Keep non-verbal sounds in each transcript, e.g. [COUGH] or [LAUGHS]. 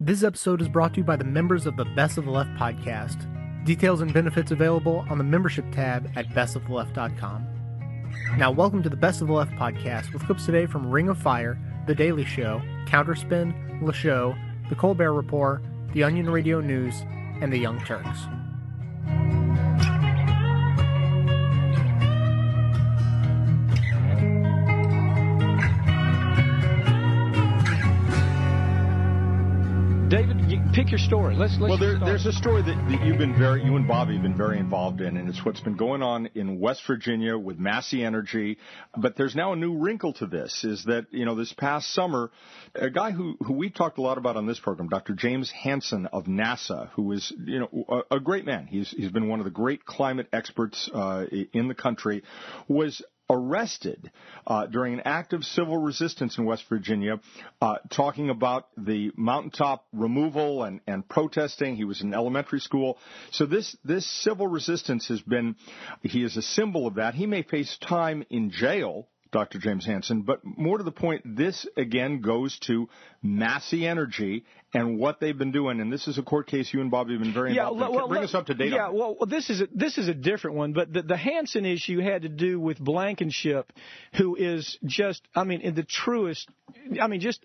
This episode is brought to you by the members of the Best of the Left podcast. Details and benefits available on the membership tab at bestoftheleft.com. Now, welcome to the Best of the Left podcast with clips today from Ring of Fire, The Daily Show, Counterspin, Le Show, The Colbert Report, The Onion Radio News, and The Young Turks. David, you pick your story. Let's let's. Well, there, there's a story that, that you've been very, you and Bobby have been very involved in, and it's what's been going on in West Virginia with Massey Energy. But there's now a new wrinkle to this: is that you know this past summer, a guy who who we talked a lot about on this program, Dr. James Hansen of NASA, who is you know a, a great man. He's he's been one of the great climate experts uh, in the country, was arrested uh, during an act of civil resistance in West Virginia, uh, talking about the mountaintop removal and, and protesting. He was in elementary school. So this, this civil resistance has been, he is a symbol of that. He may face time in jail Dr. James Hansen. But more to the point, this again goes to Massey Energy and what they've been doing. And this is a court case you and Bobby have been very yeah, involved well, in. Bring well, us up to date. Yeah, well, this is a, this is a different one, but the, the Hansen issue had to do with Blankenship, who is just, I mean, in the truest, I mean, just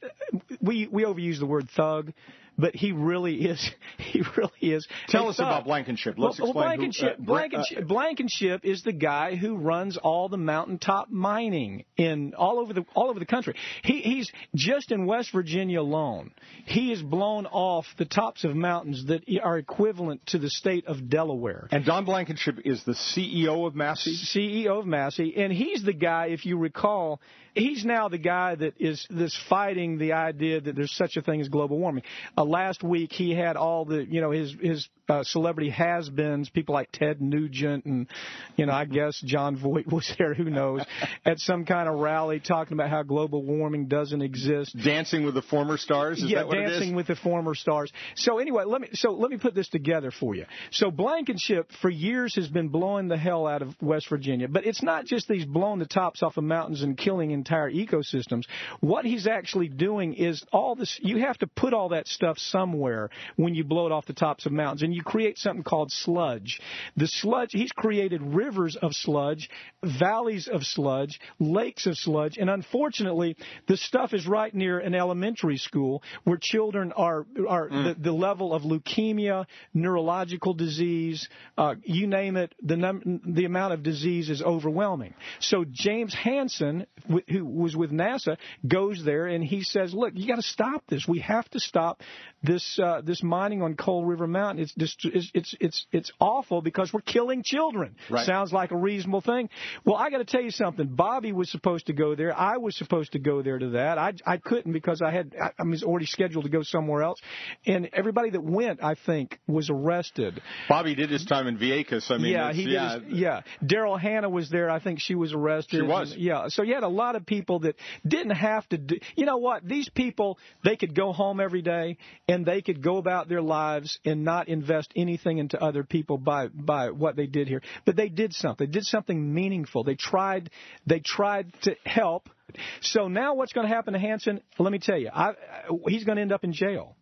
we we overuse the word thug. But he really is. [LAUGHS] He really is. Tell us thug. about Blankenship. Let's well, explain. Blankenship, who, uh, Blankenship, Blankenship is the guy who runs all the mountaintop mining in all over the all over the country. He, he's just in West Virginia alone. He has blown off the tops of mountains that are equivalent to the state of Delaware. and Don Blankenship is the CEO of Massey. CEO of Massey, and he's the guy, if you recall, he's now the guy that is that's fighting the idea that there's such a thing as global warming. Uh, last week he had all the, you know, his his uh, celebrity has-beens, people like Ted Nugent and, you know, I guess Jon Voight was [LAUGHS] there, who knows, at some kind of rally talking about how global warming doesn't exist. Dancing with the former stars. Is yeah, that what it dancing with the former stars. So anyway, let me so let me put this together for you. So Blankenship for years has been blowing the hell out of West Virginia, but it's not just these blowing the tops off of mountains and killing entire ecosystems. What he's actually doing is all this. You have to put all that stuff somewhere when you blow it off the tops of mountains, and you create something called sludge. The sludge. He's created rivers of sludge, valleys of sludge, lakes of sludge, and unfortunately, the stuff is right near an elementary school where children are are the, the level of leukemia, neurological disease, uh, you name it, the num- the amount of disease is overwhelming. So James Hansen, who was with NASA, goes there and he says, "Look, you got to stop this. We have to stop this uh, this mining on Coal River Mountain. It's just it's it's it's, it's awful because we're killing children. Right. Sounds like a reasonable thing. Well, I got to tell you something. Bobby was supposed to go there. I was supposed to go there to that. I I couldn't because I had I, I was already scheduled to go somewhere else, and everybody that went, I think, was arrested. Bobby did his time in Vieques. I mean, yeah, he did. yeah, his- yeah, Daryl Hannah was there. I think she was arrested. She was. And, yeah, so you had a lot of people that didn't have to do. You know what? These people they could go home every day and they could go about their lives and not invest anything into other people by by what they did here. But they did something. They did something meaningful. They tried. They tried to help. So now what's going to happen to Hansen? Let me tell you, I- he's going to end up in jail.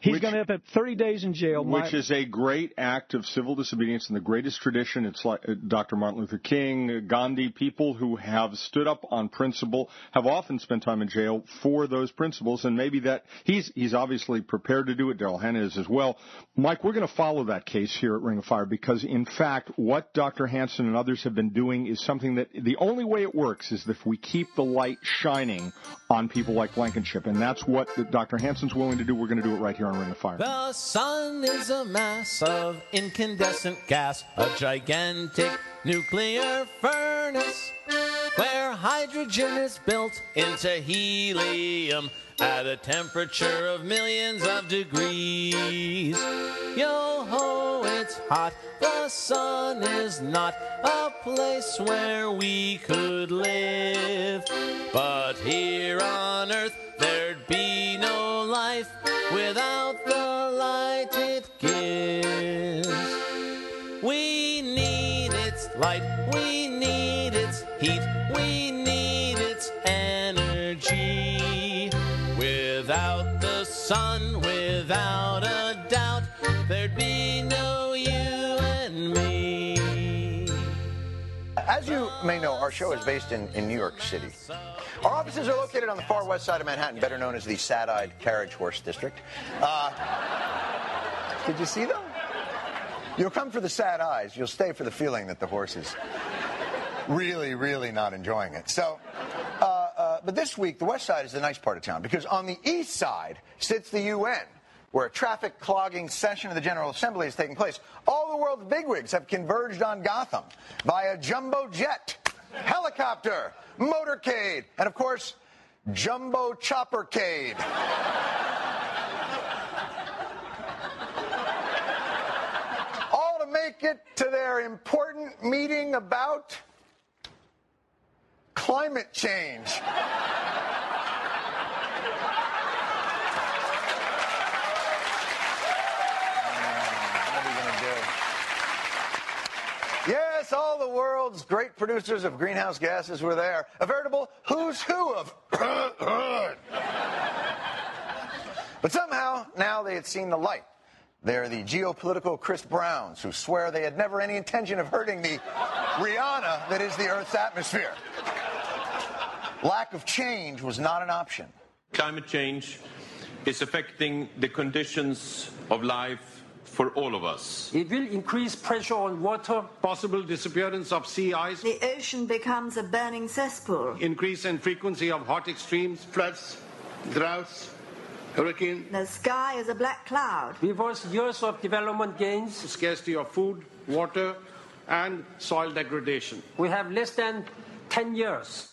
He's Which- going to end up 30 days in jail. My- Which is a great act of civil disobedience in the greatest tradition. It's like uh, Dr. Martin Luther King, uh, Gandhi, people who have stood up on principle have often spent time in jail for those principles, and maybe that he's he's obviously prepared to do it. Daryl Hannah is as well. Mike, we're going to follow that case here at Ring of Fire because, in fact, what Dr. Hansen and others have been doing is something that the only way it works is if we keep the light shining on people like Blankenship, and that's what Dr. Hansen's willing to do. We're going to do it right here on Ring of Fire. The sun is a mass of incandescent gas, a gigantic nuclear furnace where hydrogen is built into helium at a temperature of millions of degrees. Yo ho, it's hot. The sun is not a place where we could live. But here on Earth, without the light it gives. We need its light, we need its heat, we need its energy. Without the sun, As you may know, our show is based in, in New York City. Our offices are located on the far west side of Manhattan, better known as the Sad Eyed Carriage Horse District. Uh, did you see them? You'll come for the sad eyes, you'll stay for the feeling that the horse is really, really not enjoying it. So, uh, uh, but this week, the west side is the nice part of town because on the east side sits the UN where a traffic clogging session of the General Assembly is taking place. All the world's bigwigs have converged on Gotham via jumbo jet, helicopter, motorcade, and of course, jumbo choppercade. All to make it to their important meeting about climate change. All the world's great producers of greenhouse gases were there. A veritable who's who of. [COUGHS] but somehow, now they had seen the light. They're the geopolitical Chris Browns who swear they had never any intention of hurting the Rihanna that is the Earth's atmosphere. Lack of change was not an option. Climate change is affecting the conditions of life for all of us. It will increase pressure on water, possible disappearance of sea ice, The ocean becomes a burning cesspool. increase in frequency of hot extremes, floods, droughts, hurricane, The sky is a black cloud. reverse years of development gains. scarcity of food, water, and soil degradation. We have less than 10 years.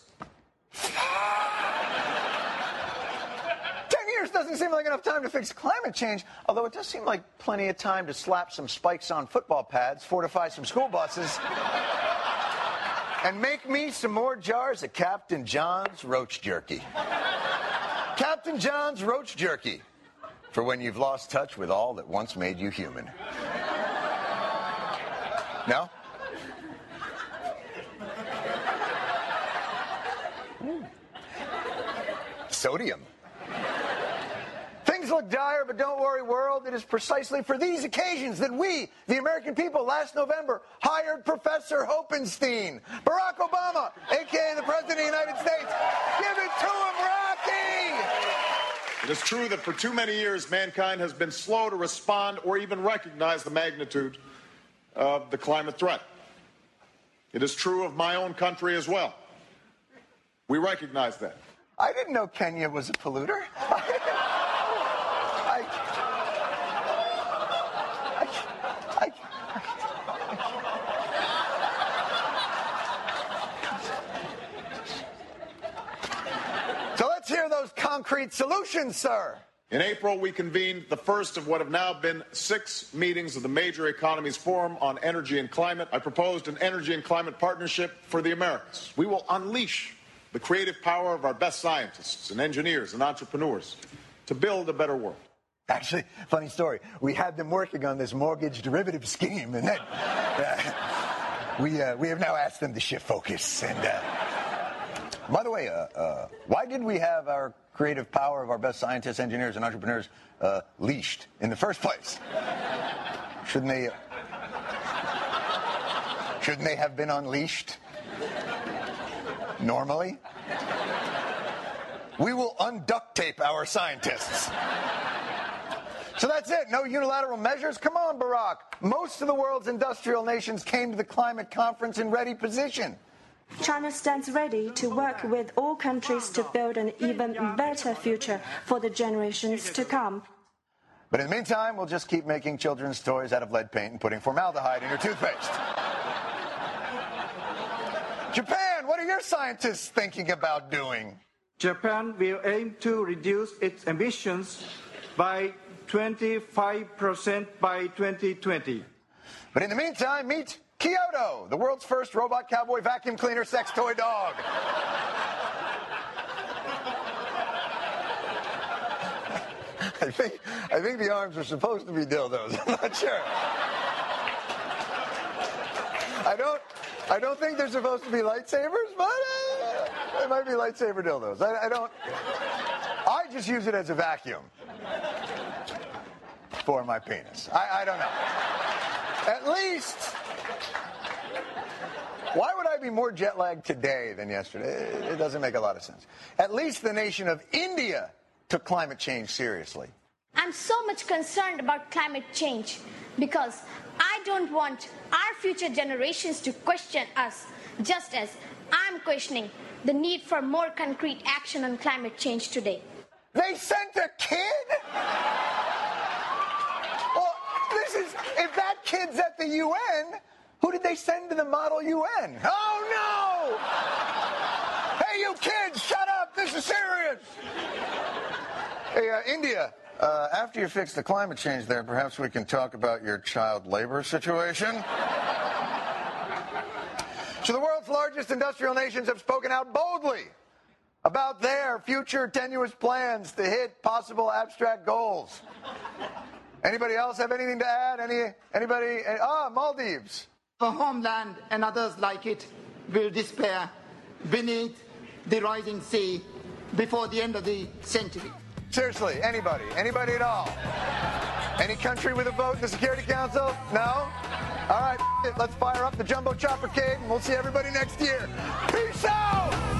Ten years doesn't seem like enough time to fix climate change, although it does seem like plenty of time to slap some spikes on football pads, fortify some school buses, [LAUGHS] and make me some more jars of Captain John's roach jerky. Captain John's roach jerky, for when you've lost touch with all that once made you human. No? Mm. Sodium. Things look dire, but don't worry, world. It is precisely for these occasions that we, the American people, last November hired Professor Hopenstein, Barack Obama, aka the President of the United States. Give it to him, Rocky! It is true that for too many years mankind has been slow to respond or even recognize the magnitude of the climate threat. It is true of my own country as well. We recognize that. I didn't know Kenya was a polluter. [LAUGHS] I, I, I, so let's hear those concrete solutions, sir. In April, we convened the first of what have now been six meetings of the Major Economies Forum on Energy and Climate. I proposed an energy and climate partnership for the Americas. We will unleash the creative power of our best scientists and engineers and entrepreneurs to build a better world. Actually, funny story. We had them working on this mortgage derivative scheme, and then uh, [LAUGHS] we uh, we have now asked them to shift focus. And uh, by the way, uh, uh, why did we have our creative power of our best scientists, engineers, and entrepreneurs uh, leashed in the first place? Shouldn't they? Shouldn't they have been unleashed? Normally? We will unduct tape our scientists. So that's it. No unilateral measures? Come on, Barack. Most of the world's industrial nations came to the climate conference in ready position. China stands ready to work with all countries to build an even better future for the generations to come. But in the meantime, we'll just keep making children's toys out of lead paint and putting formaldehyde in your toothpaste. [LAUGHS] Japan, what are your scientists thinking about doing? Japan will aim to reduce its emissions by 25% by 2020. But in the meantime, meet Kyoto, the world's first robot cowboy vacuum cleaner sex toy dog. I think I think the arms are supposed to be dildos. [LAUGHS] I'm not sure. I don't I don't think they're supposed to be lightsabers, but uh, they might be lightsaber dildos. I, I don't. I just use it as a vacuum. for my penis. I, I don't know. At least, why would I be more jet lagged today than yesterday? It doesn't make a lot of sense. At least the nation of India took climate change seriously. I'm so much concerned about climate change because I don't want our future generations to question us, just as I'm questioning the need for more concrete action on climate change today. They sent a kid? Well, this is, if that kid's at the UN, who did they send to the model UN? Oh no! Hey, you kids, shut up! This is serious! Hey, uh, India, uh, after you fix the climate change there, perhaps we can talk about your child labor situation. so, the world's largest industrial nations have spoken out boldly about their future tenuous plans to hit possible abstract goals. Anybody else have anything to add? Any anybody? Ah, Maldives. The homeland and others like it will despair beneath the rising sea before the end of the century. Seriously, anybody? Anybody at all? Any country with a vote in the Security Council? No? All right, let's fire up the jumbo chopper cave and we'll see everybody next year. Peace out!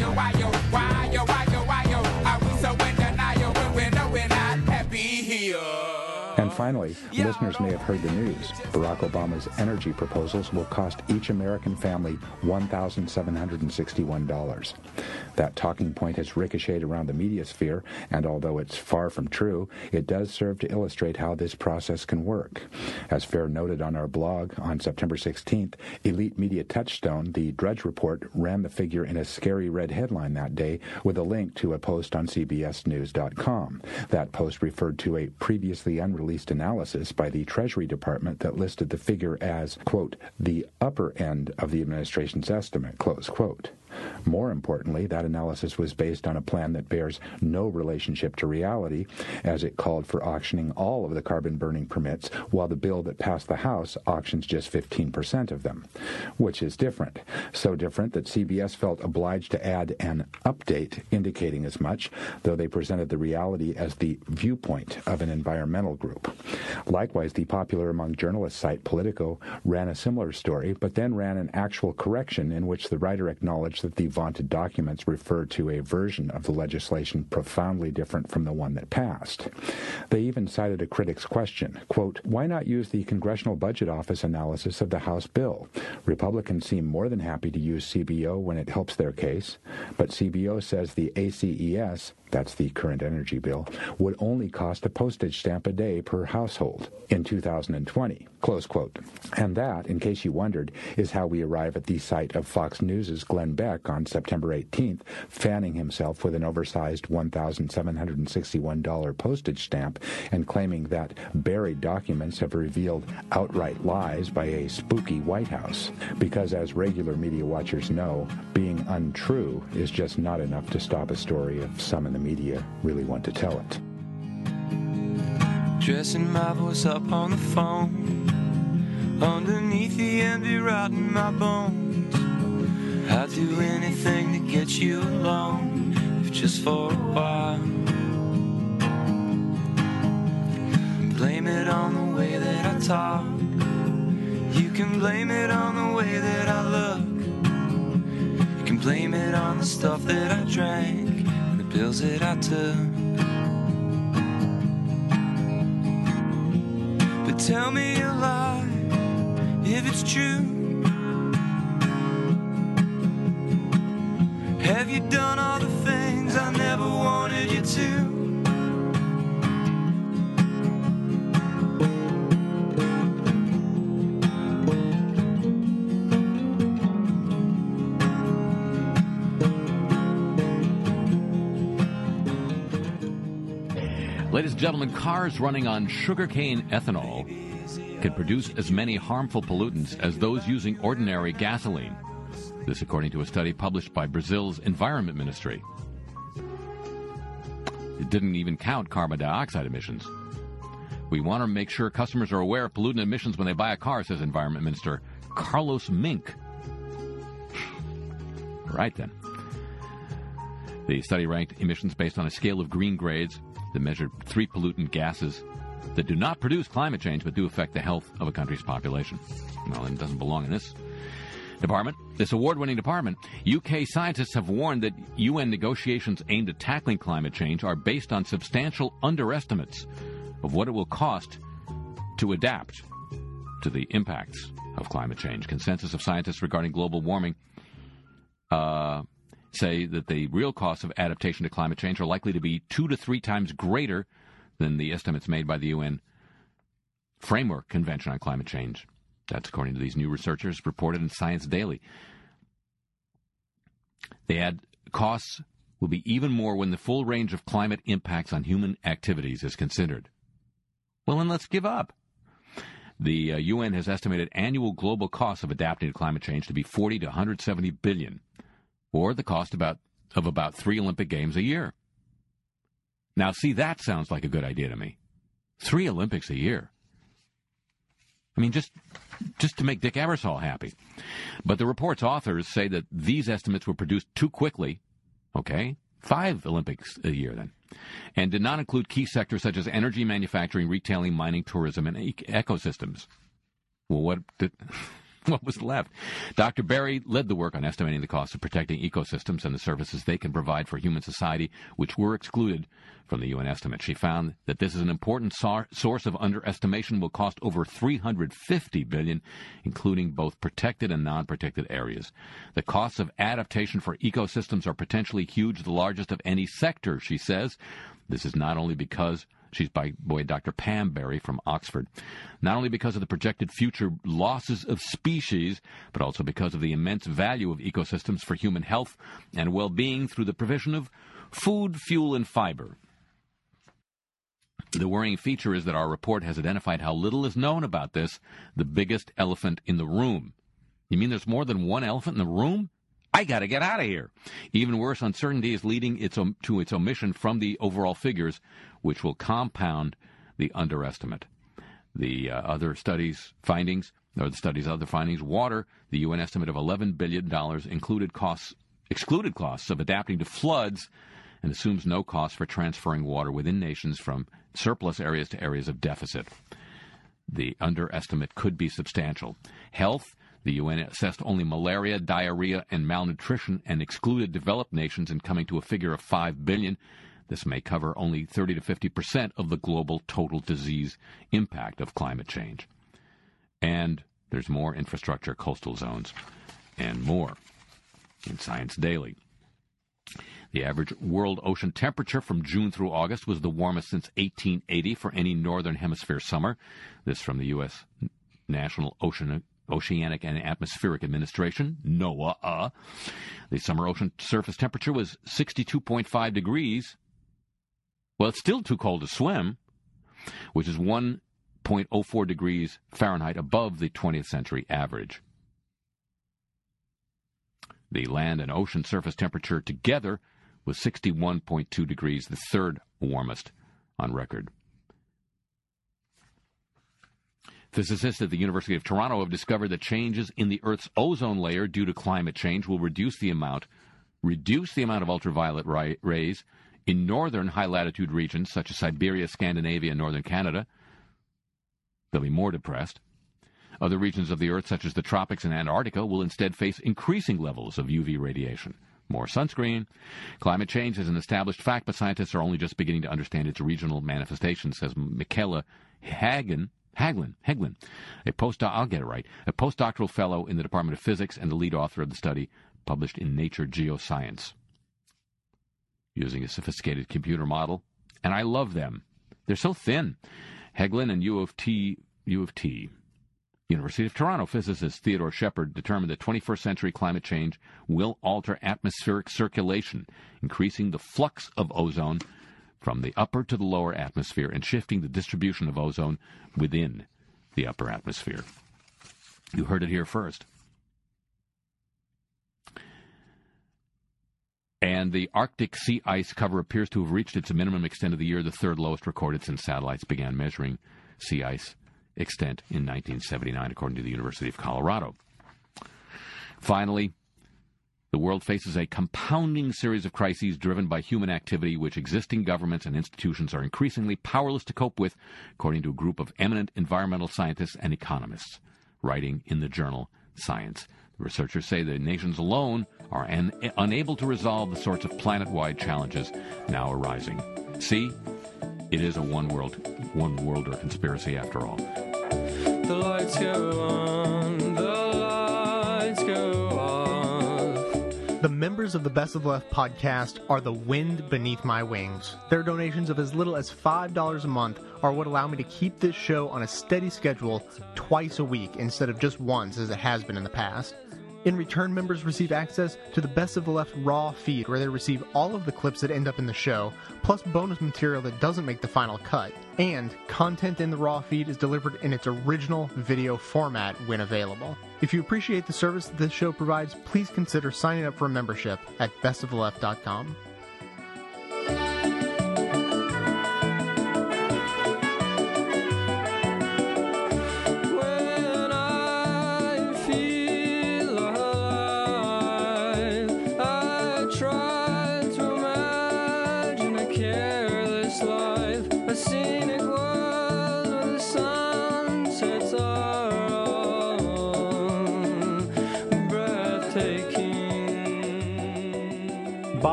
Finally, listeners may have heard the news. Barack Obama's energy proposals will cost each American family $1,761. That talking point has ricocheted around the media sphere, and although it's far from true, it does serve to illustrate how this process can work. As FAIR noted on our blog on September 16th, Elite Media Touchstone, the Drudge Report, ran the figure in a scary red headline that day with a link to a post on CBSNews.com. That post referred to a previously unreleased analysis by the Treasury Department that listed the figure as, quote, the upper end of the administration's estimate, close quote. More importantly, that analysis was based on a plan that bears no relationship to reality, as it called for auctioning all of the carbon burning permits, while the bill that passed the House auctions just 15% of them, which is different. So different that CBS felt obliged to add an update indicating as much, though they presented the reality as the viewpoint of an environmental group. Likewise, the popular among journalists site Politico ran a similar story, but then ran an actual correction in which the writer acknowledged that the vaunted documents refer to a version of the legislation profoundly different from the one that passed. They even cited a critic's question, quote, why not use the Congressional Budget Office analysis of the House bill? Republicans seem more than happy to use CBO when it helps their case, but CBO says the ACES that's the current energy bill, would only cost a postage stamp a day per household in 2020. Close quote. And that, in case you wondered, is how we arrive at the site of Fox News' Glenn Beck on September 18th, fanning himself with an oversized $1,761 postage stamp and claiming that buried documents have revealed outright lies by a spooky White House. Because as regular media watchers know, being untrue is just not enough to stop a story of some in the media really want to tell it. Dressing my voice up on the phone, underneath the envy rotting my bones. I'd do anything to get you alone, if just for a while. Blame it on the way that I talk. You can blame it on the way that I look. You can blame it on the stuff that I drank pills that I took. But tell me a lie if it's true. Gentlemen, cars running on sugarcane ethanol can produce as many harmful pollutants as those using ordinary gasoline. This, according to a study published by Brazil's Environment Ministry. It didn't even count carbon dioxide emissions. We want to make sure customers are aware of pollutant emissions when they buy a car, says Environment Minister Carlos Minc. right then. The study ranked emissions based on a scale of green grades that measured three pollutant gases that do not produce climate change but do affect the health of a country's population. Well, it doesn't belong in this department. This award winning department, UK scientists have warned that UN negotiations aimed at tackling climate change are based on substantial underestimates of what it will cost to adapt to the impacts of climate change. Consensus of scientists regarding global warming uh, say that the real costs of adaptation to climate change are likely to be two to three times greater than the estimates made by the UN Framework Convention on Climate Change. That's according to these new researchers reported in Science Daily. They add costs will be even more when the full range of climate impacts on human activities is considered. Well, then let's give up. The uh, UN has estimated annual global costs of adapting to climate change to be 40 to 170 billion, or the cost about of about 3 Olympic games a year. Now, see that sounds like a good idea to me. 3 Olympics a year. I mean just just to make Dick Ebersol happy. But the report's authors say that these estimates were produced too quickly. Okay? 5 Olympics a year then and did not include key sectors such as energy, manufacturing, retailing, mining, tourism, and ecosystems. Well, what did, [LAUGHS] what was left? Dr. Berry led the work on estimating the cost of protecting ecosystems and the services they can provide for human society, which were excluded from the UN estimate. She found that this is an important sor- source of underestimation will cost over 350 billion, including both protected and non-protected areas. The costs of adaptation for ecosystems are potentially huge, the largest of any sector, she says. This is not only because She's by boy Dr. Pam Berry from Oxford. Not only because of the projected future losses of species, but also because of the immense value of ecosystems for human health and well-being through the provision of food, fuel, and fiber. The worrying feature is that our report has identified how little is known about this, the biggest elephant in the room. You mean there's more than one elephant in the room? I got to get out of here. Even worse, uncertainty is leading its, to its omission from the overall figures, which will compound the underestimate. The uh, other studies' findings, or the study's other findings, water, the UN estimate of $11 billion included costs, excluded costs of adapting to floods and assumes no cost for transferring water within nations from surplus areas to areas of deficit. The underestimate could be substantial. Health, the UN assessed only malaria, diarrhea, and malnutrition and excluded developed nations in coming to a figure of 5 billion. This may cover only 30 to 50 percent of the global total disease impact of climate change. And there's more infrastructure, coastal zones, and more in Science Daily. The average world ocean temperature from June through August was the warmest since 1880 for any northern hemisphere summer. This from the U.S. National Ocean Oceanic and Atmospheric Administration, NOAA. The summer ocean surface temperature was 62.5 degrees. Well, it's still too cold to swim, which is 1.04 degrees Fahrenheit above the 20th century average. The land and ocean surface temperature together was 61.2 degrees, the third warmest on record. Physicists at the University of Toronto have discovered that changes in the Earth's ozone layer due to climate change will reduce the amount reduce the amount of ultraviolet rays in northern high latitude regions such as Siberia, Scandinavia, and northern Canada. They'll be more depressed. Other regions of the Earth, such as the tropics and Antarctica, will instead face increasing levels of UV radiation. More sunscreen. Climate change is an established fact, but scientists are only just beginning to understand its regional manifestations, says Michaela Hagen, Haglin, Hegglin, a postdoc, I'll get it right, a postdoctoral fellow in the Department of Physics and the lead author of the study published in Nature Geoscience. Using a sophisticated computer model, and I love them. They're so thin. Hegglin and U of T, U of T, University of Toronto physicist Theodore Shepherd determined that 21st century climate change will alter atmospheric circulation, increasing the flux of ozone from the upper to the lower atmosphere and shifting the distribution of ozone within the upper atmosphere. You heard it here first. And the Arctic sea ice cover appears to have reached its minimum extent of the year, the third lowest recorded since satellites began measuring sea ice extent in 1979, according to the University of Colorado. Finally, the world faces a compounding series of crises driven by human activity, which existing governments and institutions are increasingly powerless to cope with, according to a group of eminent environmental scientists and economists writing in the journal Science. The researchers say the nations alone are an, unable to resolve the sorts of planet-wide challenges now arising. See, it is a one world, one worlder conspiracy after all. The lights go on, the lights go off. The members of the Best of the Left podcast are the wind beneath my wings. Their donations of as little as $5 a month are what allow me to keep this show on a steady schedule twice a week instead of just once as it has been in the past. In return, members receive access to the Best of the Left Raw feed, where they receive all of the clips that end up in the show, plus bonus material that doesn't make the final cut. And content in the Raw feed is delivered in its original video format when available. If you appreciate the service that this show provides, please consider signing up for a membership at bestoftheleft.com.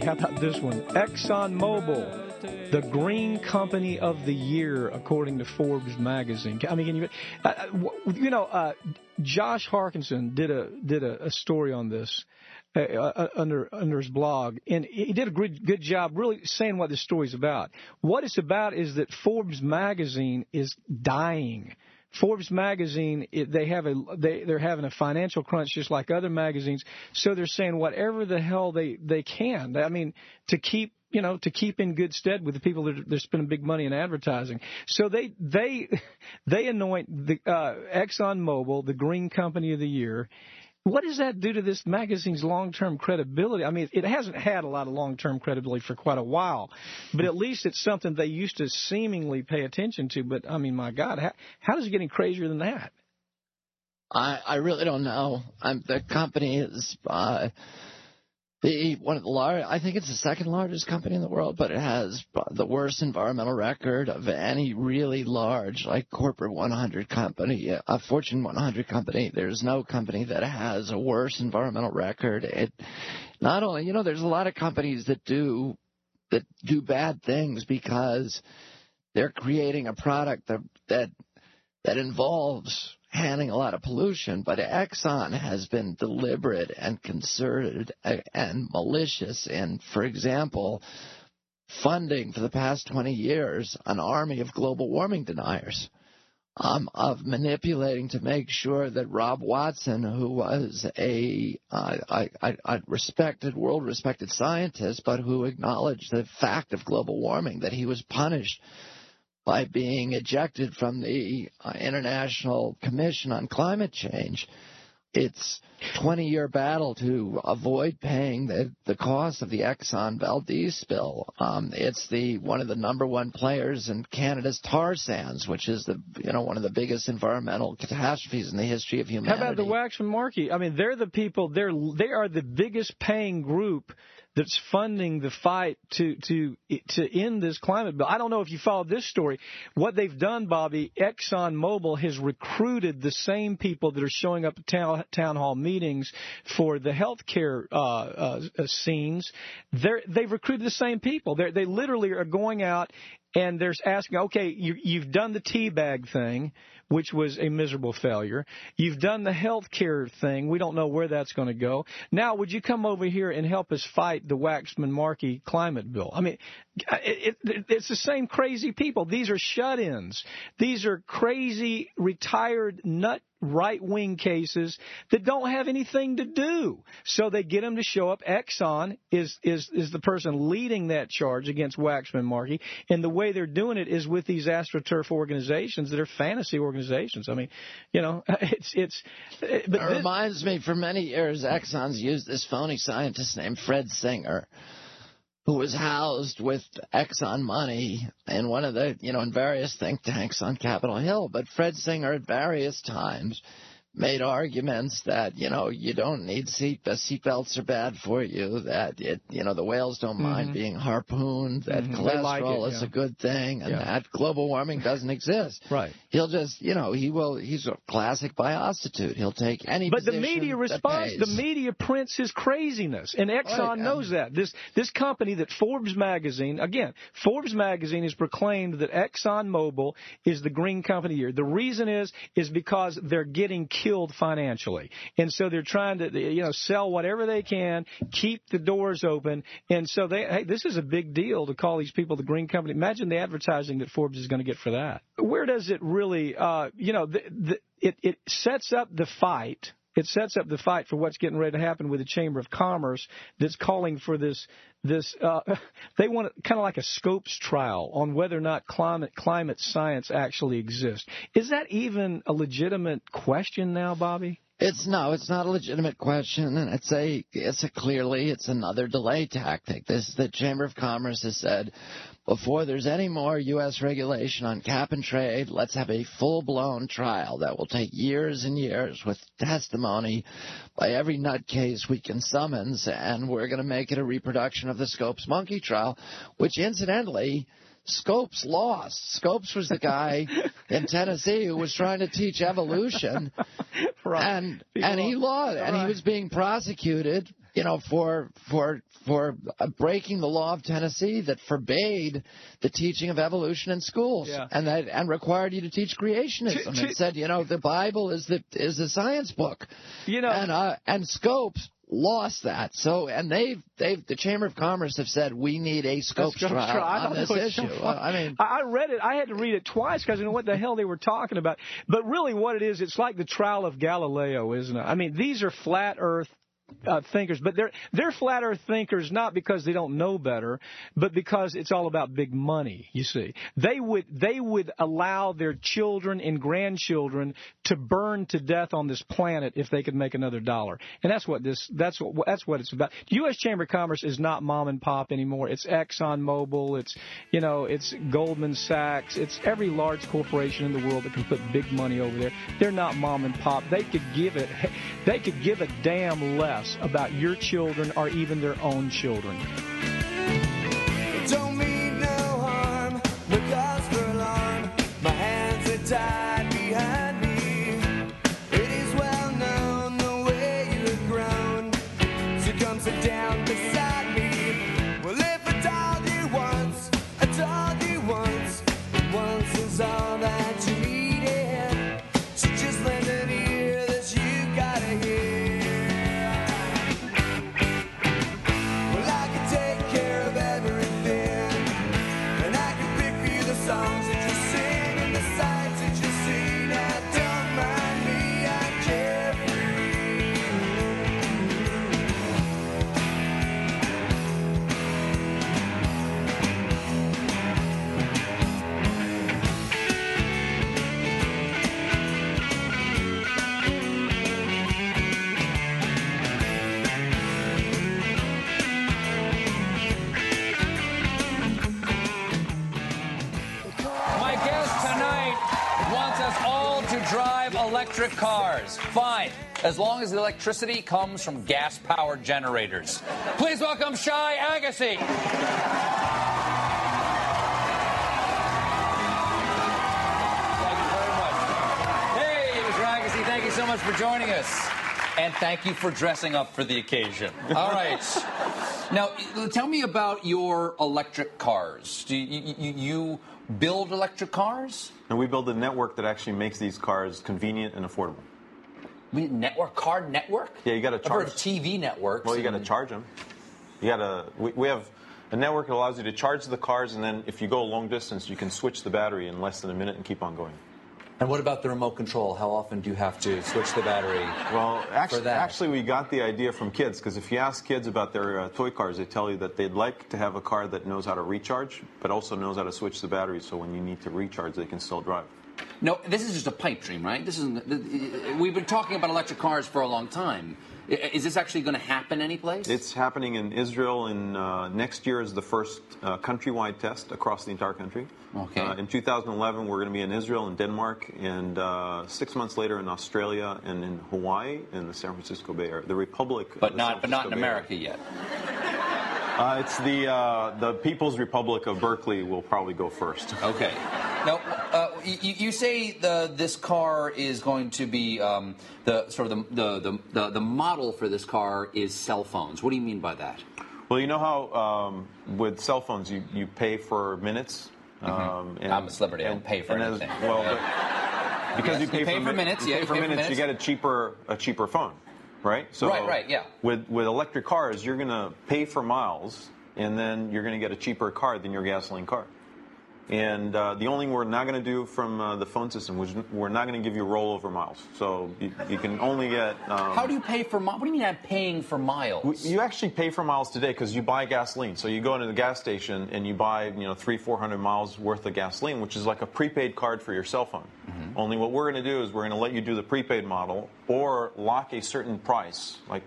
How about this one? ExxonMobil, the green company of the year, according to Forbes magazine. I mean, you, uh, uh, you know, uh, Josh Harkinson did a did a, a story on this. Uh, uh, under under his blog, and he did a good good job really saying what this story's about. What it's about is that Forbes magazine is dying. Forbes magazine, they have a they they're having a financial crunch just like other magazines, so they're saying whatever the hell they they can. I mean, to keep you know to keep in good stead with the people that are, they're spending big money in advertising. So they they [LAUGHS] they anoint the uh, Exxon Mobil the green company of the year. What does that do to this magazine's long-term credibility? I mean, it hasn't had a lot of long-term credibility for quite a while, but at least it's something they used to seemingly pay attention to. But I mean, my God, how, how does it get any crazier than that? I I really don't know. I'm, the company is uh, the one of the large. I think it's the second largest company in the world, but it has the worst environmental record of any really large, like corporate 100 company, a Fortune 100 company. There's no company that has a worse environmental record. It not only, you know, there's a lot of companies that do that do bad things because they're creating a product that that that involves handling a lot of pollution, but Exxon has been deliberate and concerted and malicious in, for example, funding for the past 20 years an army of global warming deniers. Um, of manipulating to make sure that Rob Watson, who was a, uh, respected, world respected scientist, but who acknowledged the fact of global warming, that he was punished by being ejected from the uh, International Commission on Climate Change. It's 20 year battle to avoid paying the, the cost of the Exxon Valdez spill. Um, it's the one of the number one players in Canada's tar sands, which is the you know one of the biggest environmental catastrophes in the history of humanity. How about the Waxman Markey? I mean, they're the people. They're they are the biggest paying group that's funding the fight to to to end this climate bill. I don't know if you followed this story. What they've done, Bobby, Exxon Mobil has recruited the same people that are showing up at town, town hall meetings for the healthcare uh, uh, scenes. They've recruited the same people. They're, they literally are going out and they're asking, okay, you, you've done the tea bag thing which was a miserable failure. You've done the health care thing. We don't know where that's going to go. Now, would you come over here and help us fight the Waxman Markey climate bill? I mean, it, it, it's the same crazy people. These are shut ins. These are crazy, retired, nut right wing cases that don't have anything to do. So they get them to show up. Exxon is is is the person leading that charge against Waxman Markey, and the way they're doing it is with these astroturf organizations that are fantasy organizations. I mean, you know, [LAUGHS] it's it's. But It this- reminds me, for many years, Exxon's used this phony scientist named Fred Singer, who was housed with Exxon money in one of the, you know, in various think tanks on Capitol Hill. But Fred Singer, at various times, made arguments that, you know, you don't need seat seatbelts are bad for you, that it, you know, the whales don't mind Mhm. being harpooned, that Mhm. They like cholesterol it, is yeah. a good thing, and Yeah. that global warming doesn't exist. [LAUGHS] Right. He'll just, you know, he will. He's a classic biostitute. He'll take any. But the media responds. The media prints his craziness, and Exxon Right, knows that. This this company that Forbes magazine again, Forbes magazine has proclaimed that Exxon Mobil is the green company year. The reason is is because they're getting killed financially, and so they're trying to you know sell whatever they can, keep the doors open, and so they hey this is a big deal to call these people the green company. Imagine the advertising that Forbes is going to get for that. Where does it really? Uh, you know, the, the, it it sets up the fight it sets up the fight for what's getting ready to happen with the Chamber of Commerce that's calling for this this uh, [LAUGHS] they want kind of like a Scopes trial on whether or not climate climate science actually exists. Is that even a legitimate question now, Bobby? It's no, it's not a legitimate question, and it's a, it's a clearly, it's another delay tactic. This the Chamber of Commerce has said, before there's any more U.S. regulation on cap and trade, let's have a full-blown trial that will take years and years with testimony by every nutcase we can summons, and we're going to make it a reproduction of the Scopes monkey trial, which incidentally. Scopes lost. Scopes was the guy in [LAUGHS] Tennessee who was trying to teach evolution, and and he lost, and he was being prosecuted, you know, for for for breaking the law of Tennessee that forbade the teaching of evolution in schools, Yeah. and that and required you to teach creationism, and said, you know, the Bible is the is the science book, you know, and uh, and Scopes lost that. So and they've they've the Chamber of Commerce have said we need a Scopes, Scopes trial, trial. On this it's so issue. I mean. I I read it. I had to read it twice because I know what the hell they were talking about. But really, what it is, it's like the trial of Galileo, isn't it? I mean, these are flat Earth. Uh, thinkers, but they're they're flat Earth thinkers not because they don't know better, but because it's all about big money. You see, they would they would allow their children and grandchildren to burn to death on this planet if they could make another dollar, and that's what this that's what that's what it's about. U.S. Chamber of Commerce is not mom and pop anymore. It's Exxon Mobil. It's you know it's Goldman Sachs. It's every large corporation in the world that can put big money over there. They're not mom and pop. They could give it. They could give a damn less about your children or even their own children. Don't mean no harm, no Fine, as long as the electricity comes from gas powered generators. Please welcome Shai Agassi. Thank you very much. Hey, Mr. Agassi, thank you so much for joining us. And thank you for dressing up for the occasion. All right. Now, tell me about your electric cars. Do you, you, you build electric cars? And we build a network that actually makes these cars convenient and affordable. We network car network. Yeah, you got to I've heard charge. of TV networks. Well, you got to charge them. You got to. We, we have a network that allows you to charge the cars, and then if you go a long distance, you can switch the battery in less than a minute and keep on going. And what about the remote control? How often do you have to switch the battery? Well, actually, for that? actually, we got the idea from kids because if you ask kids about their uh, toy cars, they tell you that they'd like to have a car that knows how to recharge, but also knows how to switch the battery, so when you need to recharge, they can still drive. No, this is just a pipe dream, right? This isn't. We've been talking about electric cars for a long time. Is this actually going to happen anyplace? It's happening in Israel. In uh, next year is the first uh, countrywide test across the entire country. Okay. Uh, in 2011, we're going to be in Israel and Denmark, and uh, six months later in Australia and in Hawaii and the San Francisco Bay Area, the Republic. of but the not, but not in America yet. [LAUGHS] Uh, it's the uh, the People's Republic of Berkeley will probably go first. Okay. Now, uh, you, you say the, this car is going to be um, the sort of the, the, the, the, model for this car is cell phones. What do you mean by that? Well, you know how um, with cell phones you, you pay for minutes. Um, Mm-hmm. I'm a celebrity. I don't pay for and as- anything. well, but [LAUGHS] because Yes, you pay, you pay for, for minutes, you yeah, pay you for pay for minutes, you get a cheaper a cheaper phone, right? So Right, right, yeah. With with electric cars, you're going to pay for miles, and then you're going to get a cheaper car than your gasoline car. And uh, the only thing we're not going to do from uh, the phone system was we're not going to give you rollover miles. So you, you can only get. Um, How do you pay for miles? What do you mean I'm paying for miles? you actually pay for miles today because you buy gasoline. So you go into the gas station and you buy, you know, three, four hundred miles worth of gasoline, which is like a prepaid card for your cell phone. Mm-hmm. Only what we're going to do is we're going to let you do the prepaid model or lock a certain price, like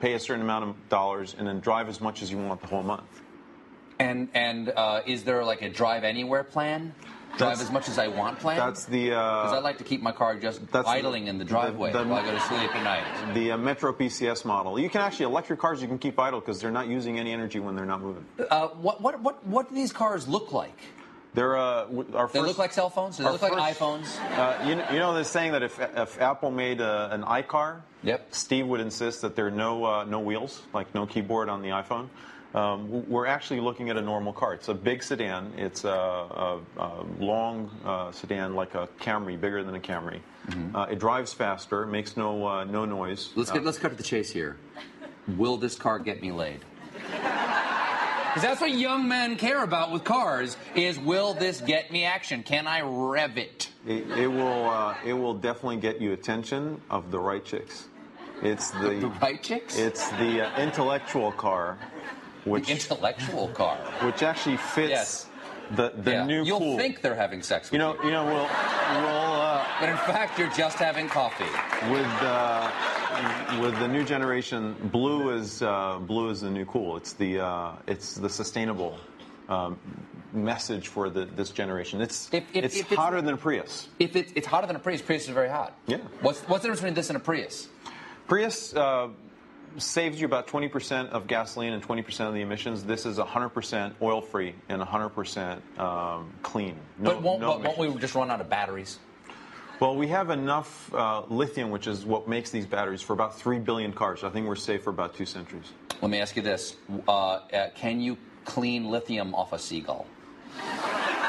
pay a certain amount of dollars and then drive as much as you want the whole month. And and uh, is there like a drive anywhere plan? Drive That's- as much as I want plan? That's the. Because Uh, I like to keep my car just That's the- idling in the driveway the- the- while I go to sleep at night. the uh, Metro PCS model. You can actually electric cars you can keep idle because they're not using any energy when they're not moving. Uh, what, what, what, what do these cars look like? They're uh, our They look like cell phones? Do they look like iPhones? Uh, you, know, you know, they're saying that if, if Apple made uh an iCar, yep. Steve would insist that there are no uh, no wheels, like no keyboard on the iPhone. Um, we're actually looking at a normal car. It's a big sedan. It's a, a, a long uh, sedan, like a Camry, bigger than a Camry. Uh, it drives faster, makes no uh, no noise. Mm-hmm. Let's Uh, get let's cut to the chase here. Will this car get me laid? Because that's what young men care about with cars: is will this get me action? Can I rev it? It, it will uh, it will definitely get you attention of the right chicks. It's [LAUGHS] the, The right chicks? It's the uh, intellectual car, which intellectual car, which actually fits Yes. the the Yeah. new You'll cool. think they're having sex with You know, you know, we'll we'll. Uh, but in fact, you're just having coffee. with uh, with the new generation, blue is uh, blue is the new cool. It's the uh, it's the sustainable um, message for the, this generation. It's If- if- it's if it's- hotter than a Prius. If it's, it's hotter than a Prius, Prius is very hot. Yeah. What's what's the difference between this and a Prius? Prius uh, saves you about 20% of gasoline and 20% of the emissions. This is 100% oil free and 100% um, clean. No, but won't, no but won't we just run out of batteries? Well, we have enough uh, lithium, which is what makes these batteries, for about 3 billion cars. I think we're safe for about two centuries. Let me ask you this: uh, uh, Can you clean lithium off a seagull?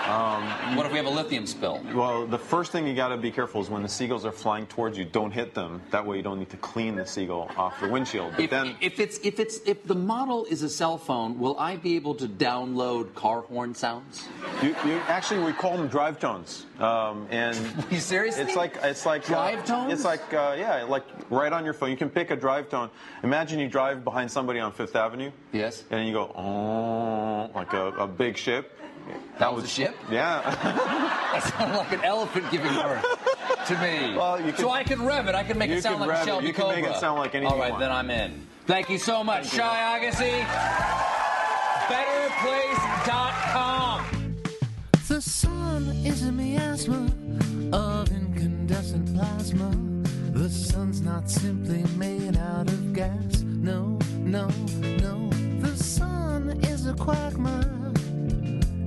Um, what if we have a lithium spill? Well, the first thing you got to be careful is when the seagulls are flying towards you, don't hit them. That way, you don't need to clean the seagull off the windshield. But If, then, if it's if it's if the model is a cell phone, will I be able to download car horn sounds? you, you actually we call them drive tones. Um, and [LAUGHS] you seriously? It's like it's like Drive uh, tones? It's like uh, yeah, like right on your phone. You can pick a drive tone. Imagine you drive behind somebody on Fifth Avenue. Yes. And you go oh, like a, a big ship. That was a ship? Yeah. [LAUGHS] that sounded like an elephant giving birth to me. Well, you can, so I can rev it. I can make it sound like a rev it. Shelby You can Cobra. make it sound like anything All right, you want. then I'm in. Thank you so much, Shai Agassi. BetterPlace.com. The sun is a miasma of incandescent plasma. The sun's not simply made out of gas. No, no, no. The sun is a quagmire.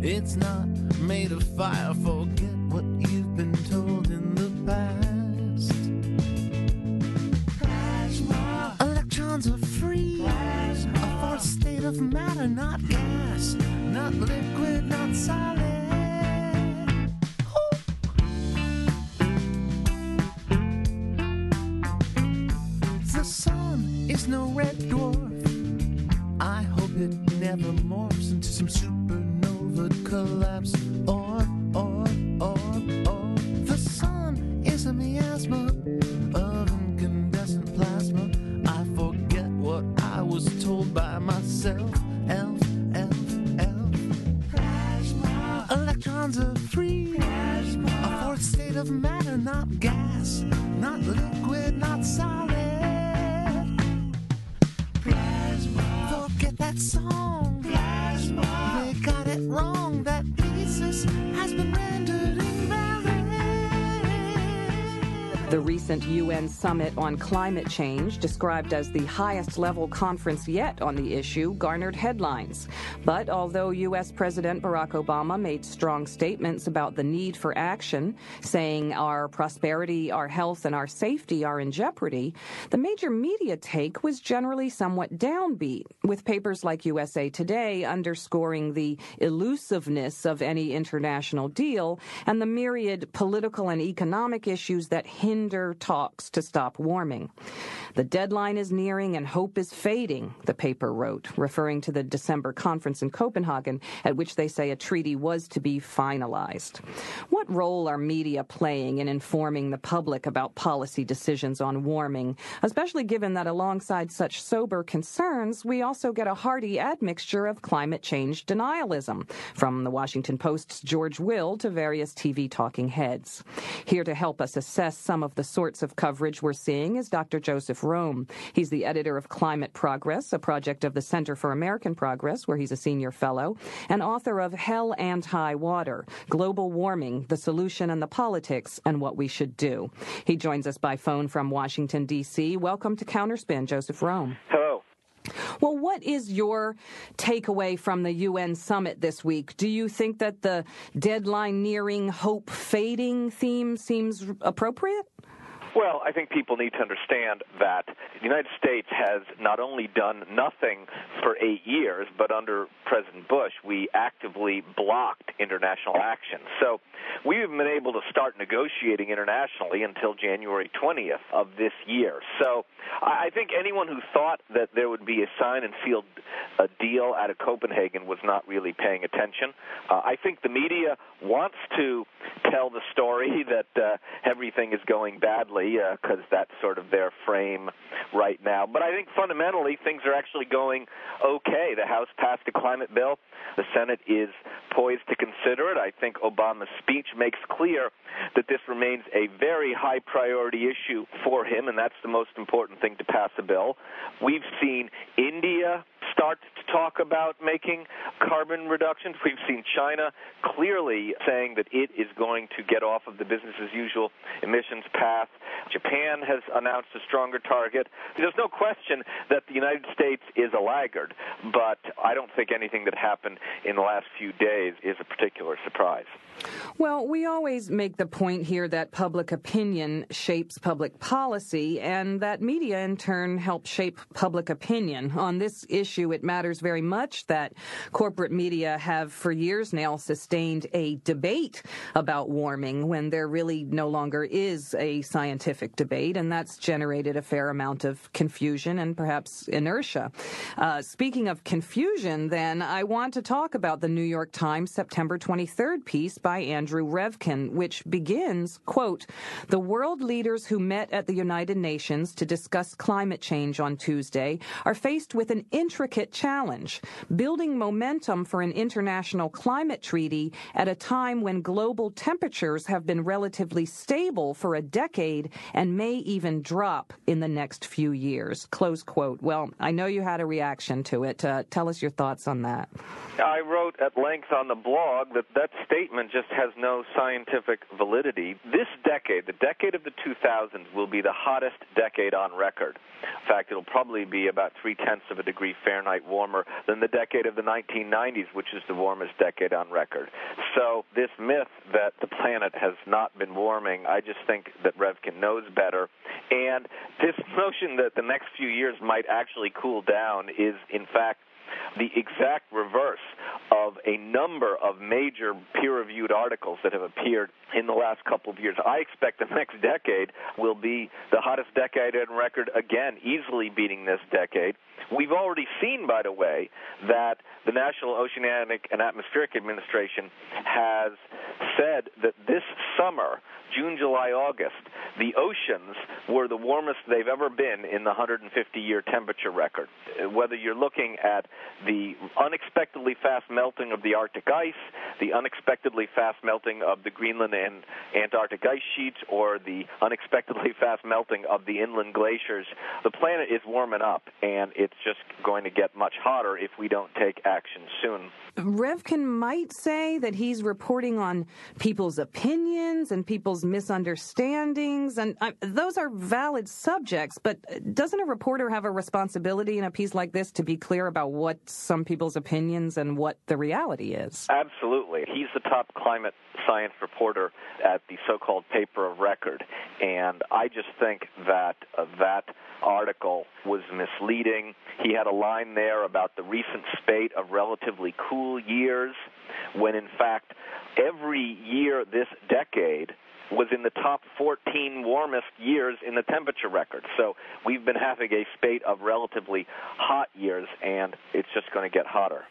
It's not made of fire. Forget recent UN summit on climate change, described as the highest level conference yet on the issue, garnered headlines. But although U.S. President Barack Obama made strong statements about the need for action, saying our prosperity, our health, and our safety are in jeopardy, the major media take was generally somewhat downbeat, with papers like USA Today underscoring the elusiveness of any international deal and the myriad political and economic issues that hinder talks to stop warming. The deadline is nearing and hope is fading, the paper wrote, referring to the December conference in Copenhagen at which they say a treaty was to be finalized. What role are media playing in informing the public about policy decisions on warming, especially given that alongside such sober concerns, we also get a hearty admixture of climate change denialism, from the Washington Post's George Will to various TV talking heads. Here to help us assess some of the sorts of coverage we're seeing is Dr. Joseph Romm. He's the editor of Climate Progress, a project of the Center for American Progress, where he's a senior fellow, and author of Hell and High Water Global Warming, the Solution and the Politics, and What We Should Do. He joins us by phone from Washington, D.C. Welcome to Counterspin, Joseph Romm. Hello. Well, what is your takeaway from the UN summit this week? Do you think that the deadline nearing, hope fading theme seems appropriate? Well, I think people need to understand that the United States has not only done nothing for eight years, but under President Bush, we actively blocked international action. So we have been able to start negotiating internationally until January 20th of this year. So I think anyone who thought that there would be a sign and sealed a deal out of Copenhagen was not really paying attention. Uh, I think the media wants to tell the story [LAUGHS] that uh, everything is going badly because uh, that's sort of their frame right now. But I think fundamentally things are actually going okay. The House passed a climate bill. The Senate is poised to consider it. I think Obama's speech makes clear that this remains a very high priority issue for him, and that's the most important thing to pass a bill. We've seen India start to talk about making carbon reductions. We've seen China clearly saying that it is going to get off of the business as usual emissions path. Japan has announced a stronger target. There's no question that the United States is a laggard, but I don't think anything that happened in the last few days is a particular surprise. Well, we always make the point here that public opinion shapes public policy, and that media in turn help shape public opinion. On this issue, it matters very much that corporate media have for years now sustained a debate about warming when there really no longer is a scientific debate, and that's generated a fair amount of confusion and perhaps inertia. Uh, speaking of confusion, then, I want to talk about the New York Times September 23rd piece by Andrew Revkin, which begins, quote, the world leaders who met at the United Nations to discuss climate change on Tuesday are faced with an intricate challenge, building momentum for an international climate treaty at a time when global temperatures have been relatively stable for a decade and may even drop in the next few years, close quote. Well, I know you had a reaction to it. Uh, tell us your thoughts on that. I wrote at length on the blog that that statement just has no scientific validity. This decade, the decade of the 2000s, will be the hottest decade on record. In fact, it'll probably be about three tenths of a degree Fahrenheit warmer than the decade of the 1990s, which is the warmest decade on record. So, this myth that the planet has not been warming, I just think that Revkin knows better. And this notion that the next few years might actually cool down is, in fact, the exact reverse of a number of major peer-reviewed articles that have appeared in the last couple of years. I expect the [LAUGHS] next decade will be the hottest decade on record again, easily beating this decade. We've already seen, by the way, that the National Oceanic and Atmospheric Administration has said that this summer, June, July, August, the oceans were the warmest they've ever been in the 150 year temperature record. Whether you're looking at the unexpectedly fast melting of the Arctic ice, the unexpectedly fast melting of the Greenland and Antarctic ice sheets, or the unexpectedly [LAUGHS] fast melting of the inland glaciers, the planet is warming up, and it's just going to get much hotter if we don't take action soon. Revkin might say that he's reporting on people's opinions and people's misunderstandings, and uh, those are valid subjects, but doesn't a reporter have a responsibility in a piece like this to be clear about what some people's opinions and what the reality is? Absolutely. He's the top climate science reporter at the so called paper of record, and I just think that uh, that article was misleading. He had a line there about the recent spate of relatively cool years, when in fact, every year this decade was in the top 14 warmest years in the temperature record. So we've been having a spate of relatively hot years, and it's just going to get hotter.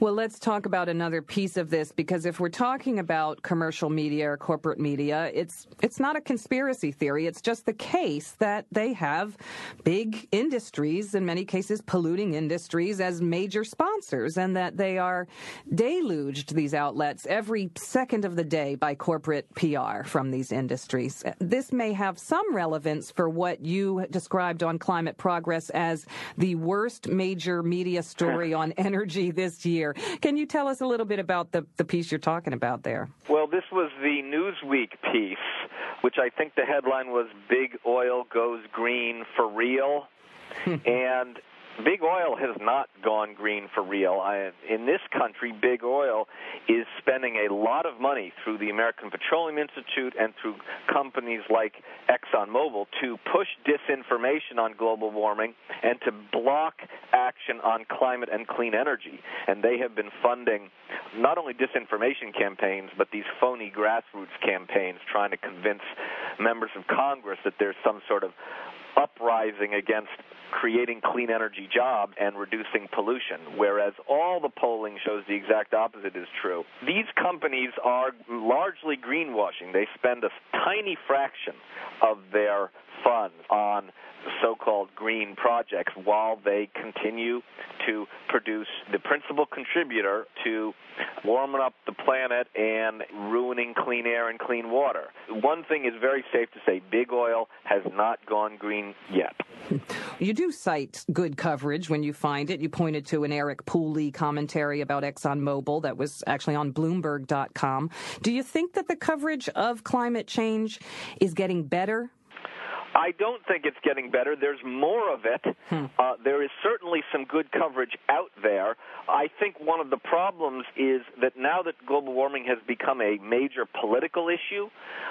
Well, let's talk about another piece of this because if we're talking about commercial media or corporate media, it's it's not a conspiracy theory. It's just the case that they have big industries, in many cases polluting industries, as major sponsors, and that they are deluged these outlets every second of the day by corporate PR from these industries. This may have some relevance for what you described on Climate Progress as the worst major media story [LAUGHS] on energy this year. Can you tell us a little bit about the, the piece you're talking about there? Well, this was the Newsweek piece, which I think the headline was Big Oil Goes Green for Real. Hmm. and Big oil has not gone green for real. I, in this country, big oil is spending a lot of money through the American Petroleum Institute and through companies like ExxonMobil to push disinformation on global warming and to block action on climate and clean energy. And they have been funding not only disinformation campaigns, but these phony grassroots campaigns trying to convince members of Congress that there's some sort of uprising against creating clean energy jobs and reducing pollution, whereas all the polling shows the exact opposite is true. These companies are largely greenwashing. They spend a tiny fraction of their funds on so-called green projects while they continue to produce the principal contributor to warming up the planet and ruining clean air and clean water. One thing is very safe to say, big oil has not gone green yet. You do cite good coverage when you find it. You pointed to an Eric Pooley commentary about ExxonMobil that was actually on Bloomberg.com. Do you think that the coverage of climate change is getting better I don't think it's getting better. There's more of it. Hmm. Uh, there is certainly some good coverage out there. I think one of the problems is that now that global warming has become a major political issue,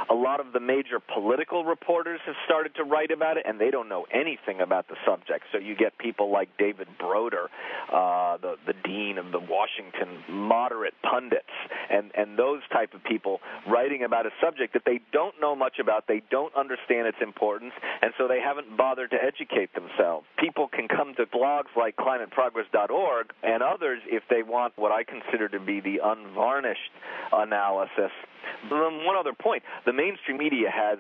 a lot of the major political reporters have started to write about it, and they don't know anything about the subject. So you get people like David Broder, uh, the the dean of the Washington moderate pundits, and and those type of people writing about a subject that they don't know much about, they don't understand its importance, and so they haven't bothered to educate themselves. People can come to blogs like climateprogress.org and others if they want what I consider to be the unvarnished analysis. Um, one other point the mainstream media has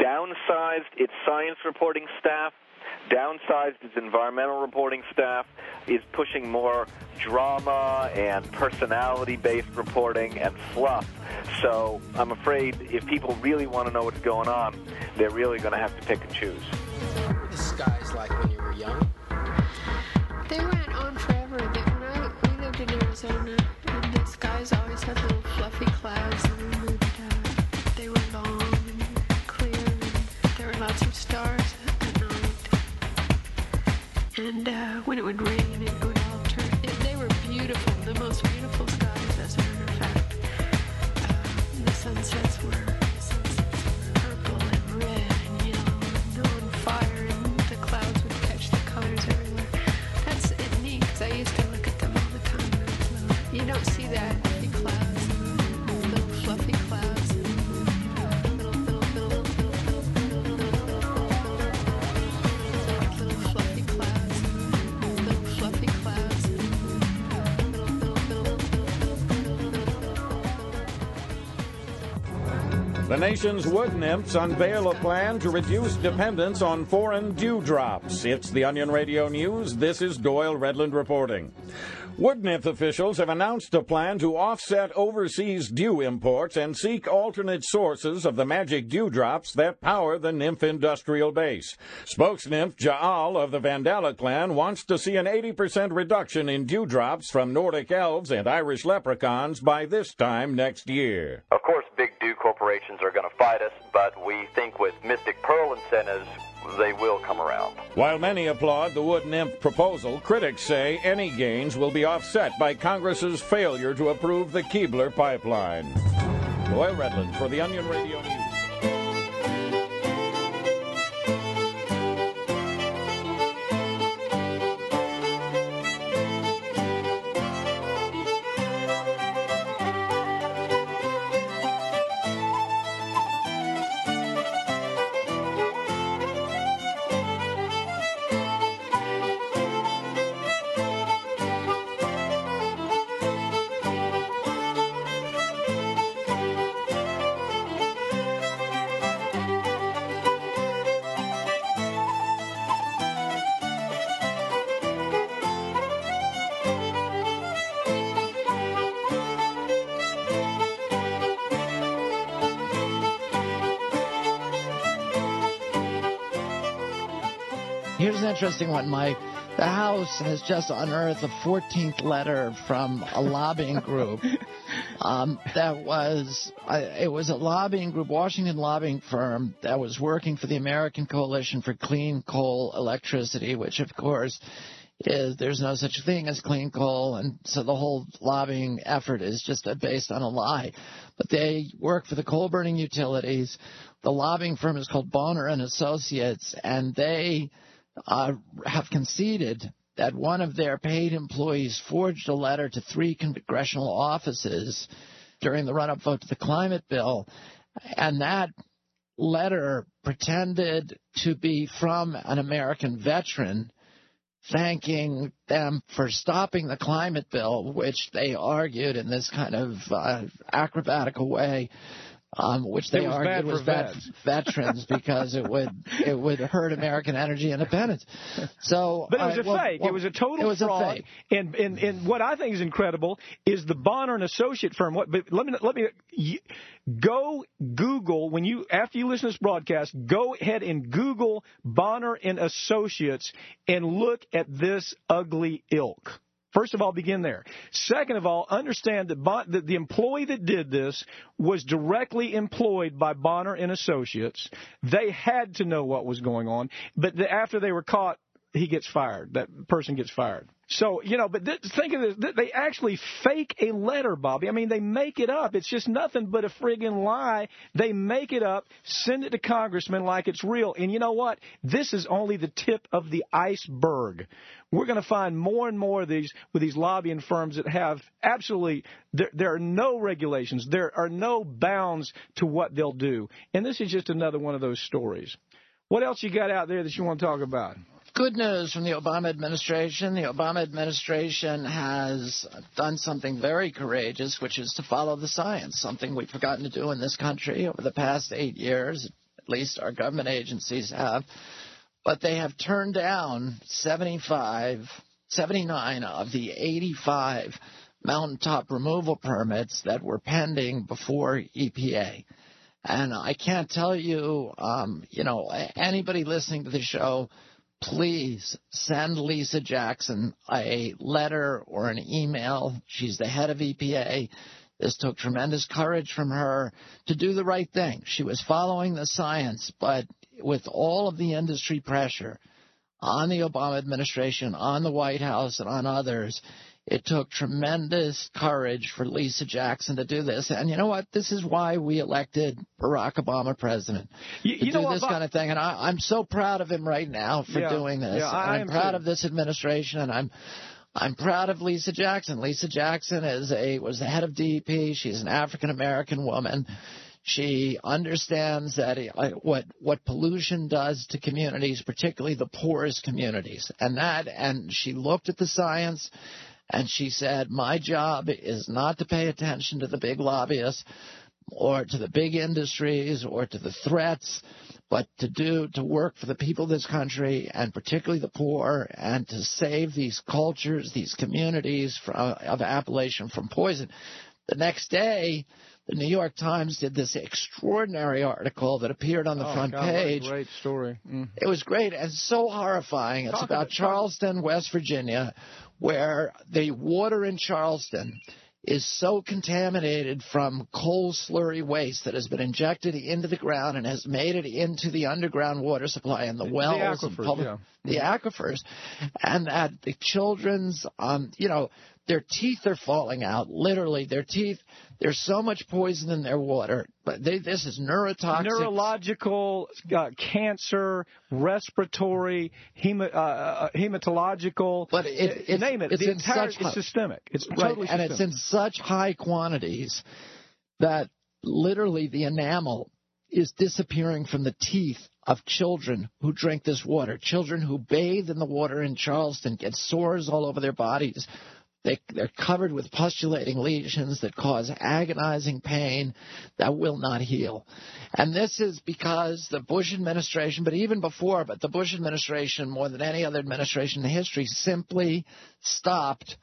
downsized its science reporting staff downsized its environmental reporting staff, is pushing more drama and personality based reporting and fluff. So I'm afraid if people really want to know what's going on, they're really going to have to pick and choose. The skies like when you were young? They went on forever. They, when I, we lived in Arizona, and the skies always had little fluffy clouds, and uh, they were long and clear, and there were lots of stars at night. And uh, when it would rain, it would The nation's wood nymphs unveil a plan to reduce dependence on foreign dewdrops. It's the Onion Radio News. This is Doyle Redland reporting. Wood nymph officials have announced a plan to offset overseas dew imports and seek alternate sources of the magic dewdrops that power the nymph industrial base. Spokes nymph Ja'al of the Vandala clan wants to see an 80% reduction in dewdrops from Nordic elves and Irish leprechauns by this time next year. Of course, big dew corporations are going to fight us, but we think with Mystic Pearl incentives, they will come around. While many applaud the wood nymph proposal, critics say any gains will be offset by Congress's failure to approve the Keebler pipeline. Doyle Redland for the Onion Radio News. Interesting one, Mike. The House has just unearthed a 14th letter from a lobbying group [LAUGHS] um, that was uh, it was a lobbying group, Washington lobbying firm that was working for the American Coalition for Clean Coal Electricity, which of course is there's no such thing as clean coal, and so the whole lobbying effort is just based on a lie. But they work for the coal burning utilities. The lobbying firm is called Bonner and Associates, and they uh, have conceded that one of their paid employees forged a letter to three congressional offices during the run-up vote to the climate bill, and that letter pretended to be from an American veteran thanking them for stopping the climate bill, which they argued in this kind of uh, acrobatical way um, which they It was argued bad was bad veterans [LAUGHS] because it would it would hurt American energy independence. So, But it was uh, a well- fake. well, it was a total it was a fake. And, and and what I think is incredible is the Bonner and Associate firm. What? But let me let me you, go Google when you after you listen to this broadcast. Go ahead and Google Bonner and Associates and look at this ugly ilk. First of all, begin there. Second of all, understand that, bon- that the employee that did this was directly employed by Bonner and Associates. They had to know what was going on, but the, after they were caught, he gets fired. That person gets fired. So you know, but th- think of this: th- they actually fake a letter, Bobby. I mean, they make it up. It's just nothing but a friggin' lie. They make it up, send it to congressmen like it's real. And you know what? This is only the tip of the iceberg. We're going to find more and more of these with these lobbying firms that have absolutely there, there are no regulations, there are no bounds to what they'll do. And this is just another one of those stories. What else you got out there that you want to talk about? Good news from the Obama administration. The Obama administration has done something very courageous, which is to follow the science, something we've forgotten to do in this country over the past eight years. At least our government agencies have. But they have turned down 75, 79 of the 85 mountaintop removal permits that were pending before EPA. And I can't tell you, um, you know, anybody listening to the show, please send Lisa Jackson a letter or an email. She's the head of EPA. This took tremendous courage from her to do the right thing. She was following the science, but with all of the industry pressure on the Obama administration, on the White House, and on others, it took tremendous courage for Lisa Jackson to do this. And you know what? This is why we elected Barack Obama president You- to do this kind of thing. And I, I'm so proud of him right now for Yeah, doing this. yeah, I I'm proud too. of this administration, and I'm I'm proud of Lisa Jackson. Lisa Jackson is a was the head of DEP. She's an African American woman. She understands that uh, what what pollution does to communities, particularly the poorest communities, and that and she looked at the science, and she said, "My job is not to pay attention to the big lobbyists." or to the big industries or to the threats, but to do to work for the people of this country and particularly the poor and to save these cultures, these communities from, of Appalachian from poison. The next day, the New York Times did this extraordinary article that appeared on the Oh, front God, page. great story. Mm. It was great and so horrifying. It's Talk about about- Charleston, West Virginia, where the water in Charleston is so contaminated from coal slurry waste that has been injected into the ground and has made it into the underground water supply and the wells and aquifers, public, yeah. the aquifers, and that the children's, um, you know, their teeth are falling out. Literally, their teeth. There's so much poison in their water, but they, this is neurotoxic. Neurological, uh, cancer, respiratory, hema, uh, uh, hematological. But it, it's, name it. It's the in entire, such it's systemic. It's right, totally and systemic. it's in such high quantities that literally the enamel is disappearing from the teeth of children who drink this water. Children who bathe in the water in Charleston get sores all over their bodies. They, they're covered with pustulating lesions that cause agonizing pain that will not heal. And this is because the Bush administration, but even before, but the Bush administration, more than any other administration in history, simply stopped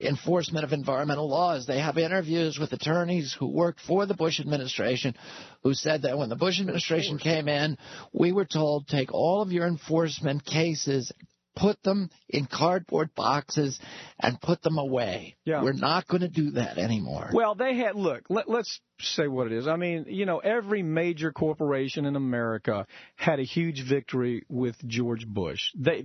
enforcement of environmental laws. They have interviews with attorneys who worked for the Bush administration who said that when the Bush administration came in, we were told take all of your enforcement cases put them in cardboard boxes and put them away. Yeah. We're not going to do that anymore. Well, they had look. Let, let's say what it is. I mean, you know, every major corporation in America had a huge victory with George Bush. They,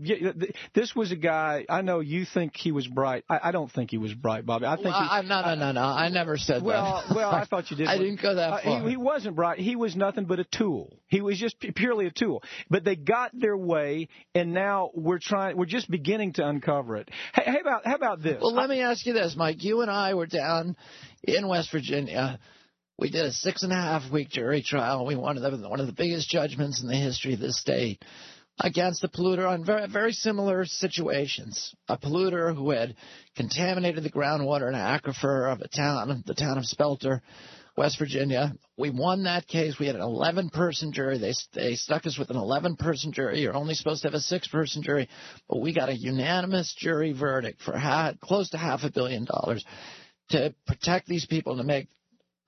this was a guy. I know you think he was bright. I, I don't think he was bright, Bobby. I think Well, he, I, no, no, no, no. I never said well, that. well, well, I thought you did. [LAUGHS] I didn't go that Uh, far. he, he wasn't bright. He was nothing but a tool. He was just purely a tool. But they got their way, and now we're trying. We're just beginning to uncover it. Hey, how about how about this? Well, let me ask you this, Mike. You and I were down in West Virginia. We did a six and a half week jury trial. We won one of the biggest judgments in the history of the state against a polluter on very, very similar situations. A polluter who had contaminated the groundwater in an aquifer of a town, the town of Spelter, West Virginia. We won that case. We had an 11 person jury. They, they stuck us with an 11 person jury. You're only supposed to have a six person jury, but we got a unanimous jury verdict for close to half a billion dollars to protect these people and to make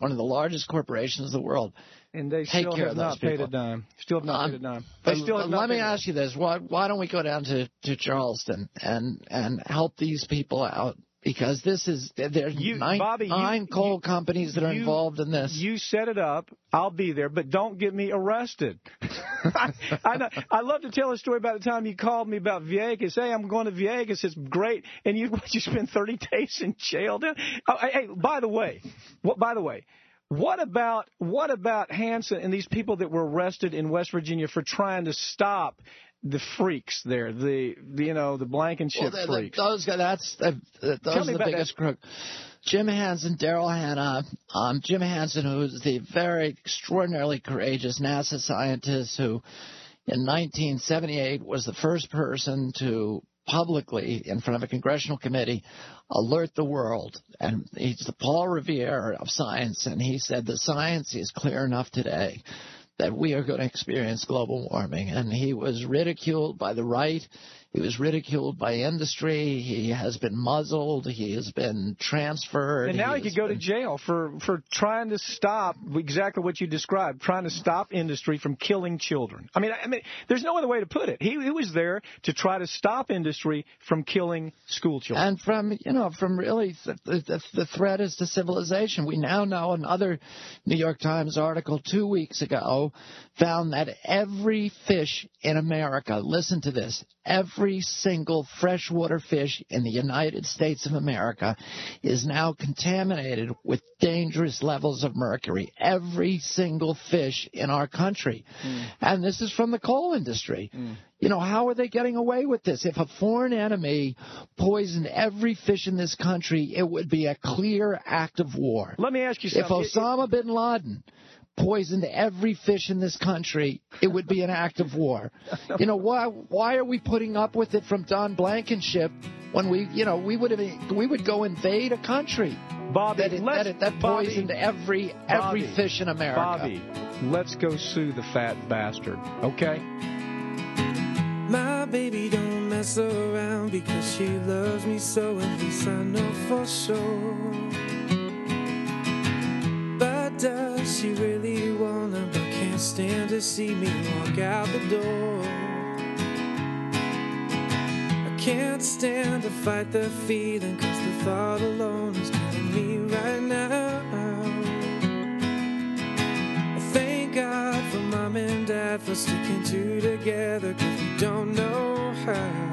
one of the largest corporations in the world and they take still have not paid people. a dime. Still have not Um, paid a dime. They still have let me paid a dime. ask you this: why why don't we go down to to Charleston and and help these people out? Because this is there's You- nine, Bobby, you- nine coal companies that are you- involved in this. You set it up. I'll be there, but don't get me arrested. [LAUGHS] I, I, know, I love to tell a story about the time you called me about Vegas. Hey, I'm going to Vegas. It's great, and you [LAUGHS] you spend 30 days in jail. Oh, hey, hey, by the way, what? By the way. What about what about Hansen and these people that were arrested in West Virginia for trying to stop the freaks there, the, you know the Blankenship well, the- freaks? those guys, that's the, the, those are the biggest crook. Jim Hansen, Daryl Hannah, um, Jim Hansen, who's the very extraordinarily courageous NASA scientist who, in 1978, was the first person to publicly, in front of a congressional committee, alert the world. And he's the Paul Revere of science, and he said the science is clear enough today that we are going to experience global warming. And he was ridiculed by the right. He was ridiculed by industry. He has been muzzled. He has been transferred. And now he, has could go been- to jail for for trying to stop exactly what you described, trying to stop industry from killing children. I mean, I mean, there's no other way to put it. He, he was there to try to stop industry from killing school children. And from you know from really th- the, the threat is to civilization. We now know another New York Times article two weeks ago found that every fish in America, listen to this, every single freshwater fish in the United States of America is now contaminated with dangerous levels of mercury. Every single fish in our country. Hmm. And this is from the coal industry. Hmm. You know, how are they getting away with this? If a foreign enemy poisoned every fish in this country, it would be a clear act of war. Let me ask you If. Osama bin Laden poisoned every fish in this country, it would be an act of war. [LAUGHS] You know, why why are we putting up with it from Don Blankenship when we, you know, we would have we would go invade a country. Bobby, that, it, let's, that, it, that Bobby, poisoned every every Bobby, fish in America. Bobby, let's go sue the fat bastard, okay? My baby don't mess around because she loves me so, at least I know for sure. She really wanna, but can't stand to see me walk out the door? I can't stand to fight the feeling, cause the thought alone is killing me right now. I thank God for mom and dad for sticking two together, cause we don't know how.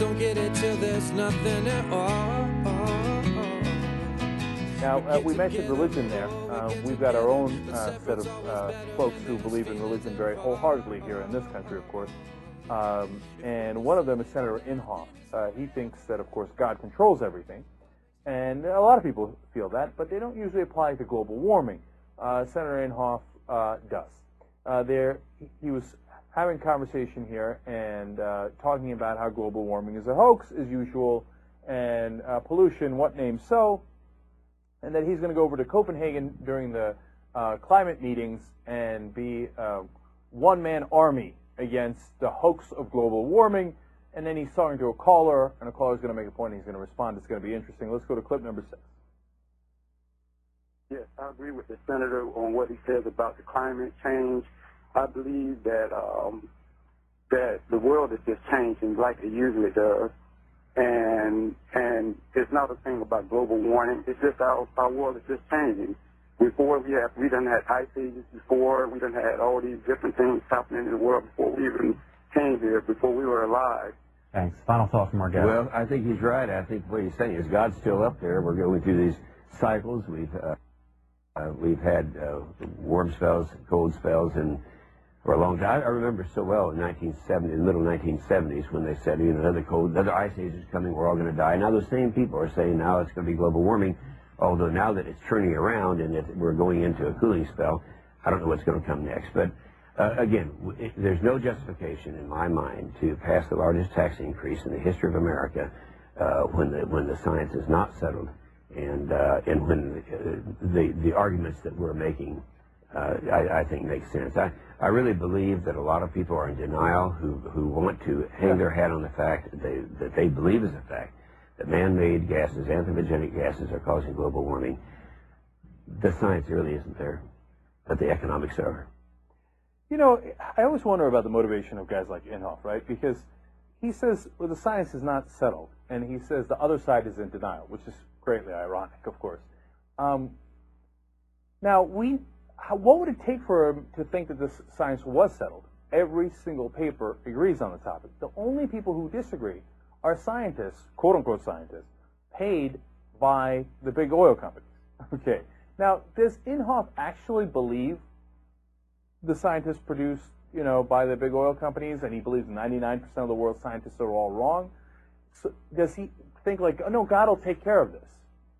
Don't get it till there's nothing at all. Now, uh, we mentioned religion there. Uh, we've got our own uh, set of uh, folks who believe in religion very wholeheartedly here in this country, of course. Um, and one of them is Senator Inhofe. Uh, he thinks that, of course, God controls everything. And a lot of people feel that, but they don't usually apply to global warming. Uh, Senator Inhofe does. there, he was having conversation here and uh, talking about how global warming is a hoax, as usual, and uh, pollution, what name so and that he's going to go over to Copenhagen during the uh, climate meetings and be uh, a one-man army against the hoax of global warming. And then he's talking to a caller, and a caller is going to make a point, and he's going to respond. It's going to be interesting. Let's go to clip number six. Yes, I agree with the senator on what he says about the climate change. I believe that um, that the world is just changing like it usually does and and it's not a thing about global warming. It's just our our world is just changing. Before we have we done had ice ages before, we done had all these different things happening in the world before we even came here, before we were alive. Thanks. Final thoughts from our guest. Well, I think he's right. I think what he's saying is God's still up there. We're going through these cycles. We've uh, uh, we've had uh, warm spells, cold spells, and for a long time. I remember so well in 1970, in the middle 1970s, when they said, you know, another cold, another ice age is coming, we're all going to die. Now those same people are saying now it's going to be global warming, although now that it's turning around and that we're going into a cooling spell, I don't know what's going to come next. But uh, again, it, there's no justification in my mind to pass the largest tax increase in the history of America uh, when the when the science is not settled, and uh, and when uh, the the arguments that we're making, uh, I, I think makes sense. I, I really believe that a lot of people are in denial who, who want to hang their hat on the fact that they, that they believe is a fact that man-made gases, anthropogenic gases, are causing global warming. The science really isn't there, but the economics are. You know, I always wonder about the motivation of guys like Inhofe, right? Because he says, well, the science is not settled, and he says the other side is in denial, which is greatly ironic, of course. Um, now, we how, what would it take for him to think that this science was settled? Every single paper agrees on the topic. The only people who disagree are scientists, quote unquote scientists, paid by the big oil companies. [LAUGHS] Okay. Now, does Inhofe actually believe the scientists produced, you know, by the big oil companies, and he believes 99% of the world's scientists are all wrong? So does he think like, oh no, God will take care of this?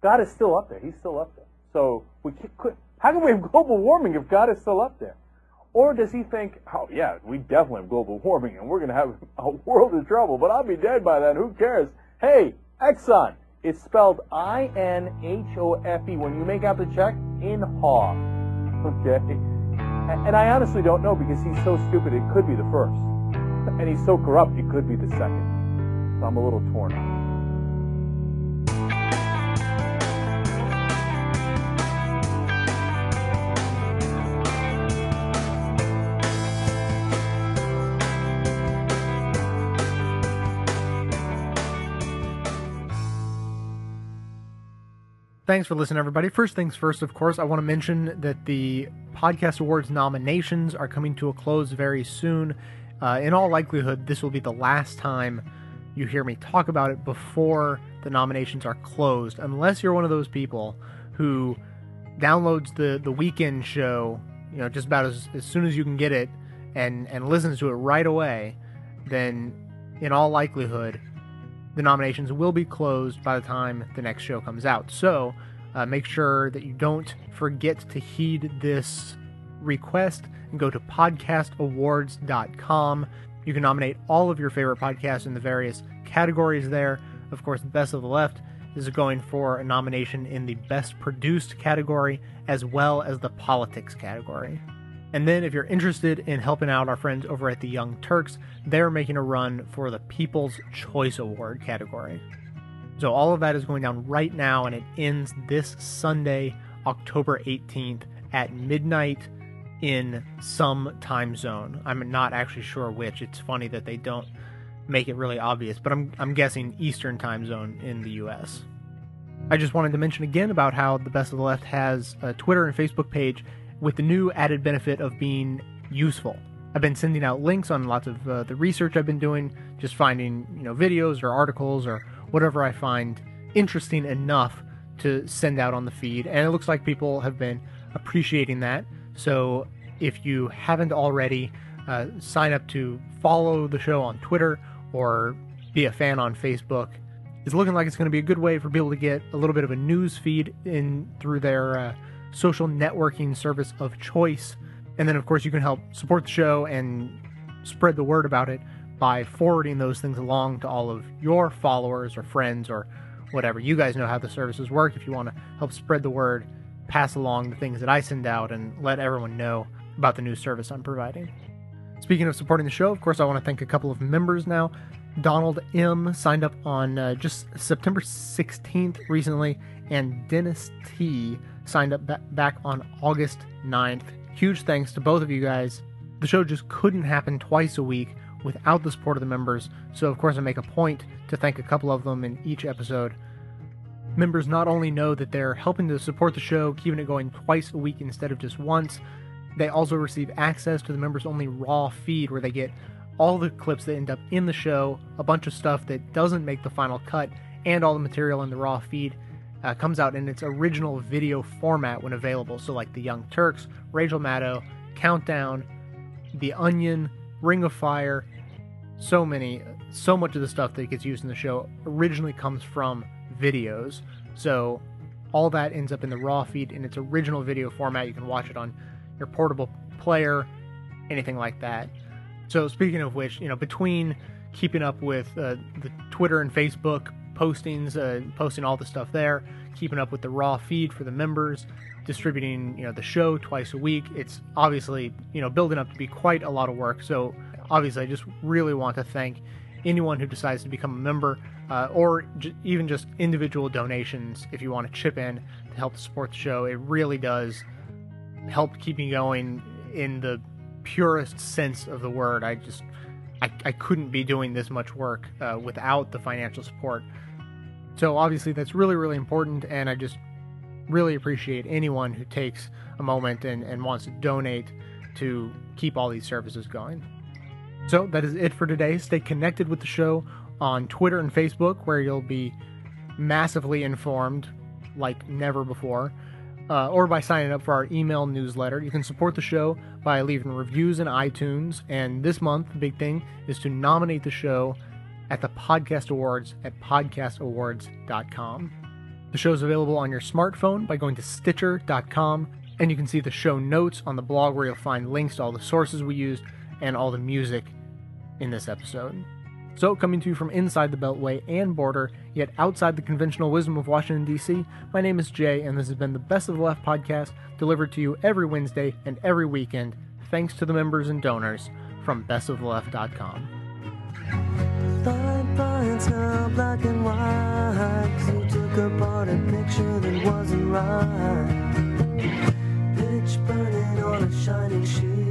God is still up there. He's still up there. So we could how can we have global warming if God is still up there? Or does he think, oh yeah, we definitely have global warming and we're going to have [LAUGHS] a world of trouble, but I'll be dead by then. Who cares? Hey, Exxon. It's spelled I-N-H-O-F-E. When you make out the check, in Hoff. Okay? And I honestly don't know because he's so stupid it could be the first. And he's so corrupt it could be the second. So I'm a little torn Thanks for listening, everybody. First things first, of course, I want to mention that the Podcast Awards nominations are coming to a close very soon. Uh, in all likelihood, this will be the last time you hear me talk about it before the nominations are closed, unless you're one of those people who downloads the, the weekend show you know, just about as, as soon as you can get it and, and listens to it right away, then in all likelihood, the nominations will be closed by the time the next show comes out. So uh, make sure that you don't forget to heed this request and go to podcastawards.com. You can nominate all of your favorite podcasts in the various categories there. Of course, Best of the Left is going for a nomination in the Best Produced category as well as the Politics category. And then, if you're interested in helping out our friends over at the Young Turks, they're making a run for the People's Choice Award category. So, all of that is going down right now, and it ends this Sunday, October 18th at midnight in some time zone. I'm not actually sure which. It's funny that they don't make it really obvious, but I'm, I'm guessing Eastern time zone in the US. I just wanted to mention again about how the Best of the Left has a Twitter and Facebook page with the new added benefit of being useful. I've been sending out links on lots of uh, the research I've been doing, just finding you know videos or articles or whatever I find interesting enough to send out on the feed, and it looks like people have been appreciating that. So if you haven't already, uh, sign up to follow the show on Twitter or be a fan on Facebook. It's looking like it's going to be a good way for people to get a little bit of a news feed in through their uh, social networking service of choice. And then, of course, you can help support the show and spread the word about it by forwarding those things along to all of your followers or friends or whatever. You guys know how the services work. If you want to help spread the word, pass along the things that I send out and let everyone know about the new service I'm providing. Speaking of supporting the show, of course, I want to thank a couple of members now. Donald M signed up on uh, just September 16th recently, and Dennis T signed up ba- back on August 9th. Huge thanks to both of you guys. The show just couldn't happen twice a week without the support of the members, so of course I make a point to thank a couple of them in each episode. Members not only know that they're helping to support the show, keeping it going twice a week instead of just once, they also receive access to the members only raw feed where they get all the clips that end up in the show, a bunch of stuff that doesn't make the final cut, and all the material in the raw feed uh, comes out in its original video format when available. So, like the Young Turks, Rachel Maddow, Countdown, The Onion, Ring of Fire, so many, so much of the stuff that gets used in the show originally comes from videos. So, all that ends up in the raw feed in its original video format. You can watch it on your portable player, anything like that. So, speaking of which, you know, between keeping up with uh, the Twitter and Facebook postings, uh, posting all the stuff there, keeping up with the raw feed for the members, distributing, you know, the show twice a week, it's obviously, you know, building up to be quite a lot of work. So, obviously, I just really want to thank anyone who decides to become a member uh, or j- even just individual donations if you want to chip in to help support the show. It really does help keep me going in the purest sense of the word. I just I, I couldn't be doing this much work uh, without the financial support. So obviously that's really really important, and I just really appreciate anyone who takes a moment and, and wants to donate to keep all these services going. So that is it for today. Stay connected with the show on Twitter and Facebook, where you'll be massively informed like never before uh, or by signing up for our email newsletter. You can support the show by leaving reviews in iTunes. And this month, the big thing is to nominate the show at the Podcast Awards at podcastawards.com. The show is available on your smartphone by going to stitcher.com, and you can see the show notes on the blog where you'll find links to all the sources we used and all the music in this episode. So, coming to you from inside the Beltway and border, yet outside the conventional wisdom of Washington, D.C., my name is Jay, and this has been the Best of the Left podcast delivered to you every Wednesday and every weekend, thanks to the members and donors from bestoftheleft.com. Thought now black and white. You took apart a picture that wasn't right. Pitch burning on a shining sheet.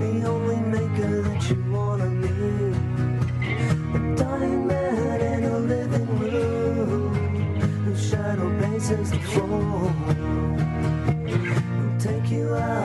The only maker that you We'll take you out.